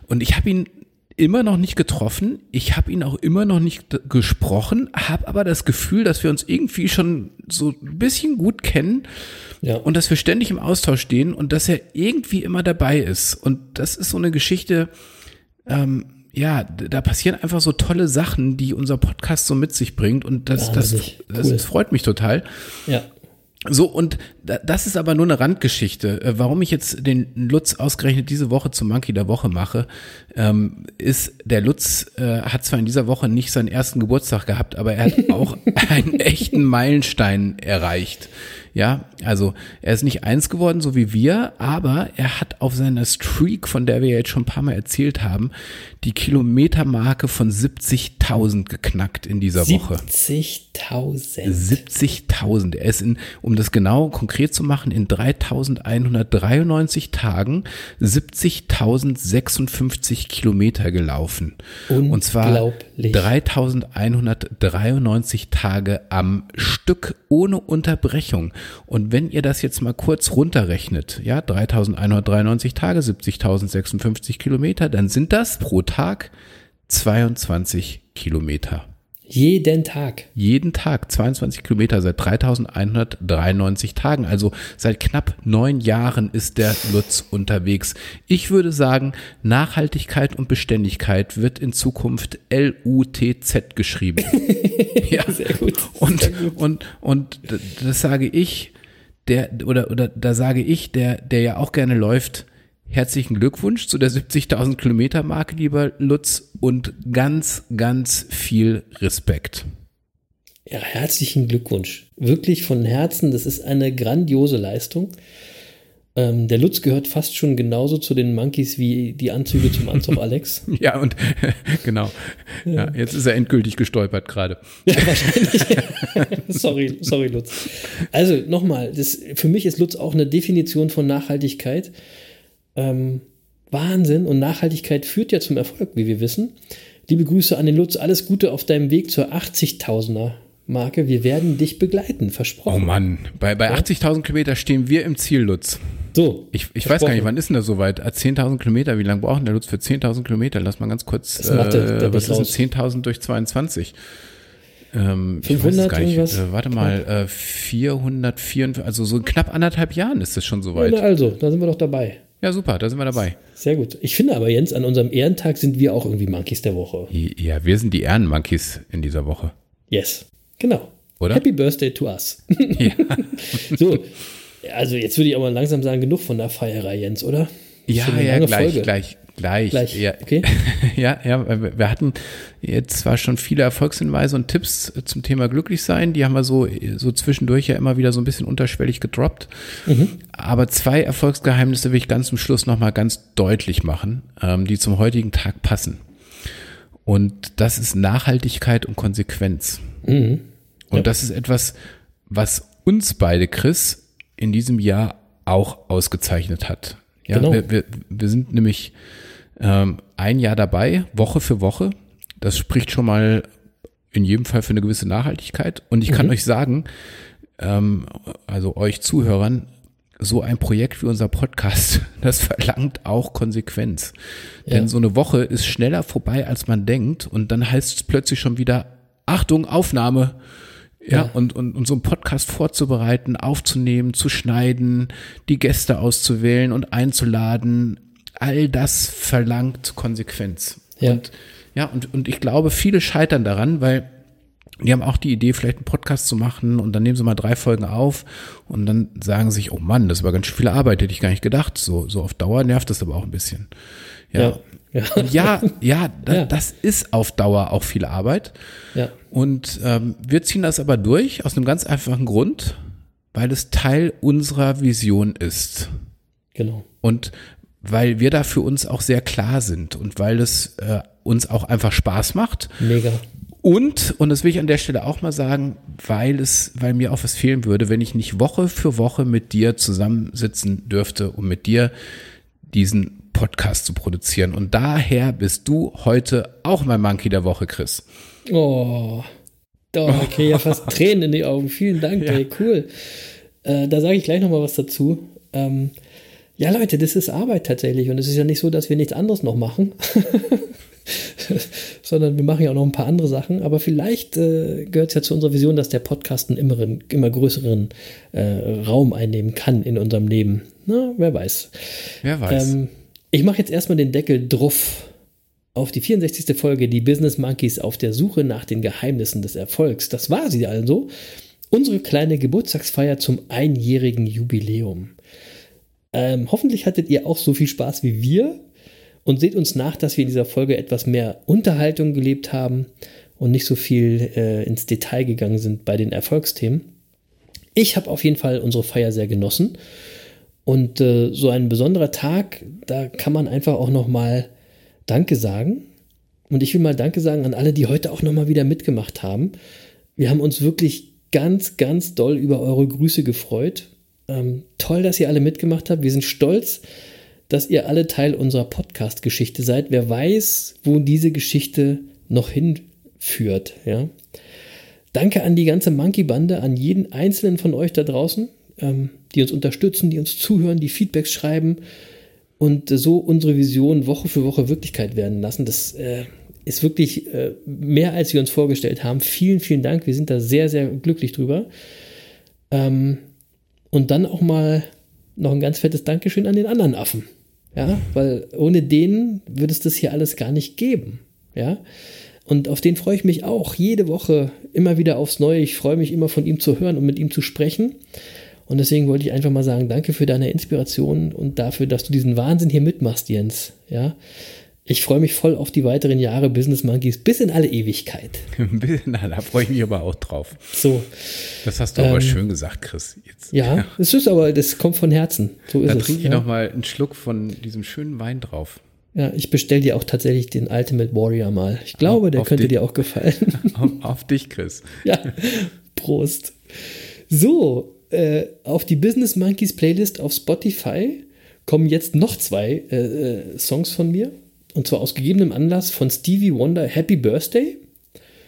und ich habe ihn immer noch nicht getroffen. Ich habe ihn auch immer noch nicht gesprochen, habe aber das Gefühl, dass wir uns irgendwie schon so ein bisschen gut kennen Ja. und dass wir ständig im Austausch stehen und dass er irgendwie immer dabei ist. Und das ist so eine Geschichte, ähm, ja, da passieren einfach so tolle Sachen, die unser Podcast so mit sich bringt und das, das, Wahnsinnig. das, Cool. freut mich total. Ja. So, und da- das ist aber nur eine Randgeschichte. Äh, Warum ich jetzt den Lutz ausgerechnet diese Woche zum Monkey der Woche mache, ähm, ist, der Lutz äh, hat zwar in dieser Woche nicht seinen ersten Geburtstag gehabt, aber er hat [LAUGHS] auch einen echten Meilenstein erreicht Ja, also er ist nicht eins geworden, so wie wir, aber er hat auf seiner Streak, von der wir jetzt schon ein paar Mal erzählt haben, die Kilometermarke von 70.000 geknackt in dieser Woche. 70.000. 70.000. Er ist in, um das genau konkret zu machen, in 3.193 Tagen 70.056 Kilometer gelaufen. Und zwar 3.193 Tage am Stück ohne Unterbrechung. Und wenn ihr das jetzt mal kurz runterrechnet, ja, 3.193 Tage, 70.056 Kilometer, dann sind das pro Tag 22 Kilometer. Jeden Tag. Jeden Tag 22 Kilometer seit 3193 Tagen. Also seit knapp neun Jahren ist der Lutz unterwegs. Ich würde sagen, Nachhaltigkeit und Beständigkeit wird in Zukunft L-U-T-Z geschrieben. [LAUGHS] ja, sehr gut. Und, sehr gut. und, und das sage ich, der, oder, oder da sage ich, der, der ja auch gerne läuft, Herzlichen Glückwunsch zu der 70.000 Kilometer Marke, lieber Lutz, und ganz, ganz viel Respekt. Ja, herzlichen Glückwunsch. Wirklich von Herzen, das ist eine grandiose Leistung. Ähm, der Lutz gehört fast schon genauso zu den Monkeys wie die Anzüge zum Anzug [LAUGHS] Alex. ja, und [LAUGHS] genau. Ja. jetzt ist er endgültig gestolpert gerade. [LAUGHS] Ja, wahrscheinlich. sorry, sorry, Lutz. Also nochmal, für mich ist Lutz auch eine Definition von Nachhaltigkeit. Ähm, Wahnsinn und Nachhaltigkeit führt ja zum Erfolg, wie wir wissen. Liebe Grüße an den Lutz, alles Gute auf deinem Weg zur 80.000er Marke. Wir werden dich begleiten, versprochen. Oh Mann, bei, bei 80.000 Kilometer stehen wir im Ziel, Lutz. So. Ich, ich weiß gar nicht, wann ist denn das soweit? 10.000 Kilometer, wie lange braucht der Lutz für 10.000 Kilometer? Lass mal ganz kurz, Das macht der- der äh, was ist denn 10.000 durch 22? Ähm, ich 500 weiß es gar nicht. irgendwas? Äh, warte mal, äh, 444, also so in knapp anderthalb Jahren ist es schon soweit. Ja, also, da sind wir doch dabei. Ja, super, da sind wir dabei. Sehr gut. Ich finde aber, Jens, an unserem Ehrentag sind wir auch irgendwie Monkeys der Woche. Ja, wir sind die Ehrenmonkeys in dieser Woche. Yes. Genau. Oder? Happy Birthday to us. [LAUGHS] so. Also, jetzt würde ich aber langsam sagen, genug von der Feierei, Jens, oder? Ja, ja, gleich, Folge. gleich, gleich, Gleich, Ja, okay. [LAUGHS] ja, ja, wir hatten jetzt zwar schon viele Erfolgshinweise und Tipps zum Thema Glücklichsein, die haben wir so, so zwischendurch ja immer wieder so ein bisschen unterschwellig gedroppt. Mhm. Aber zwei Erfolgsgeheimnisse will ich ganz zum Schluss nochmal ganz deutlich machen, ähm, die zum heutigen Tag passen. Und das ist Nachhaltigkeit und Konsequenz. Mhm. Und das ist etwas, was uns beide, Chris, in diesem Jahr auch ausgezeichnet hat. Ja, Genau. wir, wir, wir sind nämlich ähm, ein Jahr dabei, Woche für Woche. Das spricht schon mal in jedem Fall für eine gewisse Nachhaltigkeit. Und ich kann Mhm. euch sagen, ähm, also euch Zuhörern, so ein Projekt wie unser Podcast, [LAUGHS] das verlangt auch Konsequenz. Ja. Denn so eine Woche ist schneller vorbei, als man denkt. Und dann heißt es plötzlich schon wieder, Achtung, Aufnahme. Ja, Ja. Und, und, und so einen Podcast vorzubereiten, aufzunehmen, zu schneiden, die Gäste auszuwählen und einzuladen, all das verlangt Konsequenz. Ja. Und, ja, und, und ich glaube, viele scheitern daran, weil die haben auch die Idee, vielleicht einen Podcast zu machen und dann nehmen sie mal drei Folgen auf und dann sagen sie sich, oh Mann, das war ganz schön viel Arbeit, hätte ich gar nicht gedacht. So, so auf Dauer nervt das aber auch ein bisschen. Ja, Ja. Ja, ja, [LAUGHS] da, Ja. das ist auf Dauer auch viel Arbeit. Ja. Und ähm, wir ziehen das aber durch aus einem ganz einfachen Grund, weil es Teil unserer Vision ist. Genau. Und weil wir da für uns auch sehr klar sind und weil es äh, uns auch einfach Spaß macht. Mega. Und, und das will ich an der Stelle auch mal sagen, weil es, weil mir auch was fehlen würde, wenn ich nicht Woche für Woche mit dir zusammensitzen dürfte, um mit dir diesen Podcast zu produzieren. Und daher bist du heute auch mein Monkey der Woche, Chris. Oh, da kriege ich ja fast [LAUGHS] Tränen in die Augen. Vielen Dank, ey, cool. Äh, da sage ich gleich nochmal was dazu. Ähm, ja, Leute, das ist Arbeit tatsächlich. Und es ist ja nicht so, dass wir nichts anderes noch machen. [LAUGHS] Sondern wir machen ja auch noch ein paar andere Sachen. Aber vielleicht äh, gehört es ja zu unserer Vision, dass der Podcast einen immer, immer größeren äh, Raum einnehmen kann in unserem Leben. Na, wer weiß. Wer weiß. Ähm, ich mache jetzt erstmal den Deckel drauf auf die 64. Folge Die Business Monkeys auf der Suche nach den Geheimnissen des Erfolgs. Das war sie also. Unsere kleine Geburtstagsfeier zum einjährigen Jubiläum. Ähm, hoffentlich hattet ihr auch so viel Spaß wie wir und seht uns nach, dass wir in dieser Folge etwas mehr Unterhaltung gelebt haben und nicht so viel äh, ins Detail gegangen sind bei den Erfolgsthemen. Ich habe auf jeden Fall unsere Feier sehr genossen. Und äh, so ein besonderer Tag, da kann man einfach auch noch mal Danke sagen. Und ich will mal Danke sagen an alle, die heute auch noch mal wieder mitgemacht haben. Wir haben uns wirklich ganz, ganz doll über eure Grüße gefreut. Ähm, toll, dass ihr alle mitgemacht habt. Wir sind stolz, dass ihr alle Teil unserer Podcast-Geschichte seid. Wer weiß, wo diese Geschichte noch hinführt. Ja? Danke an die ganze Monkey-Bande, an jeden einzelnen von euch da draußen, ähm, die uns unterstützen, die uns zuhören, die Feedbacks schreiben und so unsere Vision Woche für Woche Wirklichkeit werden lassen. Das äh, ist wirklich äh, mehr, als wir uns vorgestellt haben. Vielen, vielen Dank. Wir sind da sehr, sehr glücklich drüber. Ähm, und dann auch mal noch ein ganz fettes Dankeschön an den anderen Affen. Ja, weil ohne denen würde es das hier alles gar nicht geben. Ja, und auf den freue ich mich auch jede Woche immer wieder aufs Neue. Ich freue mich immer von ihm zu hören und mit ihm zu sprechen. Und deswegen wollte ich einfach mal sagen, danke für deine Inspiration und dafür, dass du diesen Wahnsinn hier mitmachst, Jens. Ja, ich freue mich voll auf die weiteren Jahre Business Monkeys bis in alle Ewigkeit. [LAUGHS] Na, da freue ich mich aber auch drauf. So. Das hast du ähm, aber schön gesagt, Chris. Jetzt. Ja, es ist aber, das kommt von Herzen. So ist da es. trinke ich ja. noch mal einen Schluck von diesem schönen Wein drauf. Ja, ich bestelle dir auch tatsächlich den Ultimate Warrior mal. Ich glaube, der Auf könnte dich. dir auch gefallen. [LAUGHS] Auf, auf dich, Chris. Ja, Prost. So, äh, auf die Business Monkeys Playlist auf Spotify kommen jetzt noch zwei äh, äh, Songs von mir. Und zwar aus gegebenem Anlass von Stevie Wonder Happy Birthday.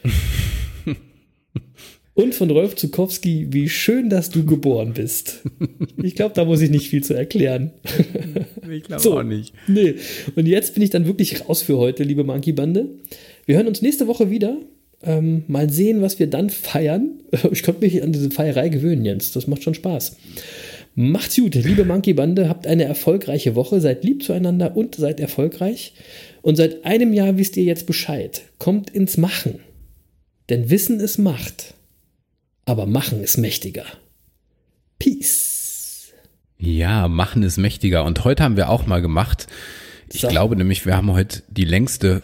[LAUGHS] Und von Rolf Zukowski, wie schön, dass du geboren bist. Ich glaube, da muss ich nicht viel zu erklären. [LAUGHS] Ich glaube So. auch nicht. Nee. Und jetzt bin ich dann wirklich raus für heute, liebe Monkey Bande. Wir hören uns nächste Woche wieder. Ähm, mal sehen, was wir dann feiern. [LAUGHS] Ich konnte mich an diese Feierei gewöhnen, Jens. Das macht schon Spaß. Macht's gut, liebe Monkey Bande. Habt eine erfolgreiche Woche. Seid lieb zueinander und seid erfolgreich. Und seit einem Jahr wisst ihr jetzt Bescheid. Kommt ins Machen. Denn Wissen ist Macht. Aber Machen ist mächtiger. Peace. Ja, machen ist mächtiger. Und heute haben wir auch mal gemacht. Ich So. glaube nämlich, wir haben heute die längste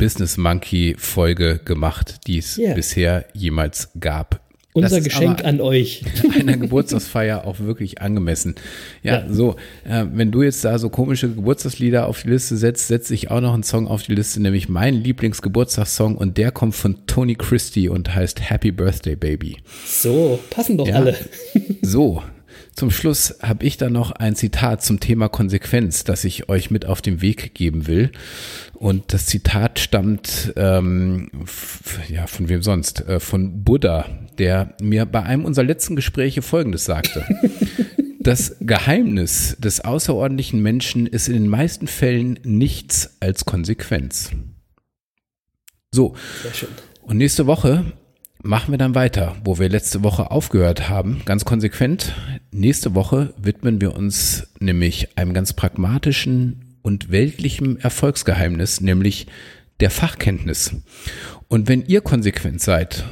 Business Monkey Folge gemacht, die es Ja. bisher jemals gab. Unser Geschenk an euch. [LAUGHS] einer Geburtstagsfeier auch wirklich angemessen. Ja, Ja. so, äh, wenn du jetzt da so komische Geburtstagslieder auf die Liste setzt, setze ich auch noch einen Song auf die Liste, nämlich meinen Lieblingsgeburtstagssong und der kommt von Tony Christie und heißt Happy Birthday Baby. So, passen doch Ja. alle. So, zum Schluss habe ich dann noch ein Zitat zum Thema Konsequenz, das ich euch mit auf den Weg geben will. Und das Zitat stammt, ähm, ja, von wem sonst? Äh, von Buddha, der mir bei einem unserer letzten Gespräche Folgendes sagte. [LAUGHS] Das Geheimnis des außerordentlichen Menschen ist in den meisten Fällen nichts als Konsequenz. So, Sehr schön. und nächste Woche machen wir dann weiter, wo wir letzte Woche aufgehört haben, ganz konsequent. Nächste Woche widmen wir uns nämlich einem ganz pragmatischen und weltlichen Erfolgsgeheimnis, nämlich der Fachkenntnis. Und wenn ihr konsequent seid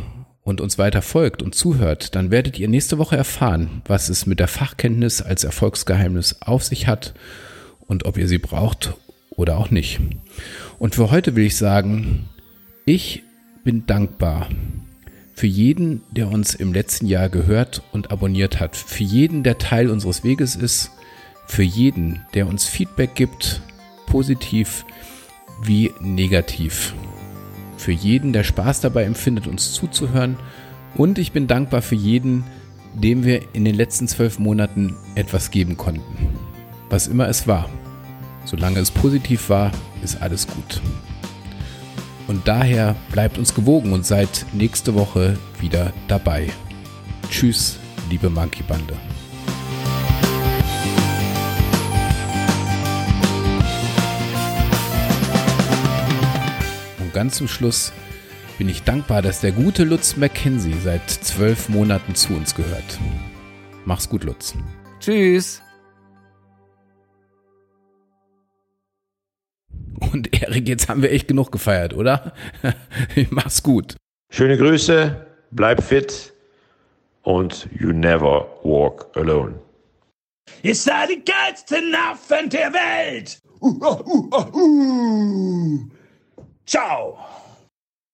und uns weiter folgt und zuhört, dann werdet ihr nächste Woche erfahren, was es mit der Fachkenntnis als Erfolgsgeheimnis auf sich hat und ob ihr sie braucht oder auch nicht. Und für heute will ich sagen, ich bin dankbar für jeden, der uns im letzten Jahr gehört und abonniert hat, für jeden, der Teil unseres Weges ist, für jeden, der uns Feedback gibt, positiv wie negativ, für jeden, der Spaß dabei empfindet, uns zuzuhören und ich bin dankbar für jeden, dem wir in den letzten zwölf Monaten etwas geben konnten. Was immer es war. Solange es positiv war, ist alles gut. Und daher bleibt uns gewogen und seid nächste Woche wieder dabei. Tschüss, liebe Monkey Bande. Und ganz zum Schluss bin ich dankbar, dass der gute Lutz McKenzie seit zwölf Monaten zu uns gehört. Mach's gut, Lutz. Tschüss. Und [LAUGHS] Erik, jetzt haben wir echt genug gefeiert, oder? [LAUGHS] Mach's gut. Schöne Grüße, bleib fit und you never walk alone. Ihr seid die geilsten Affen der Welt. Uh, uh, uh, uh. Ciao.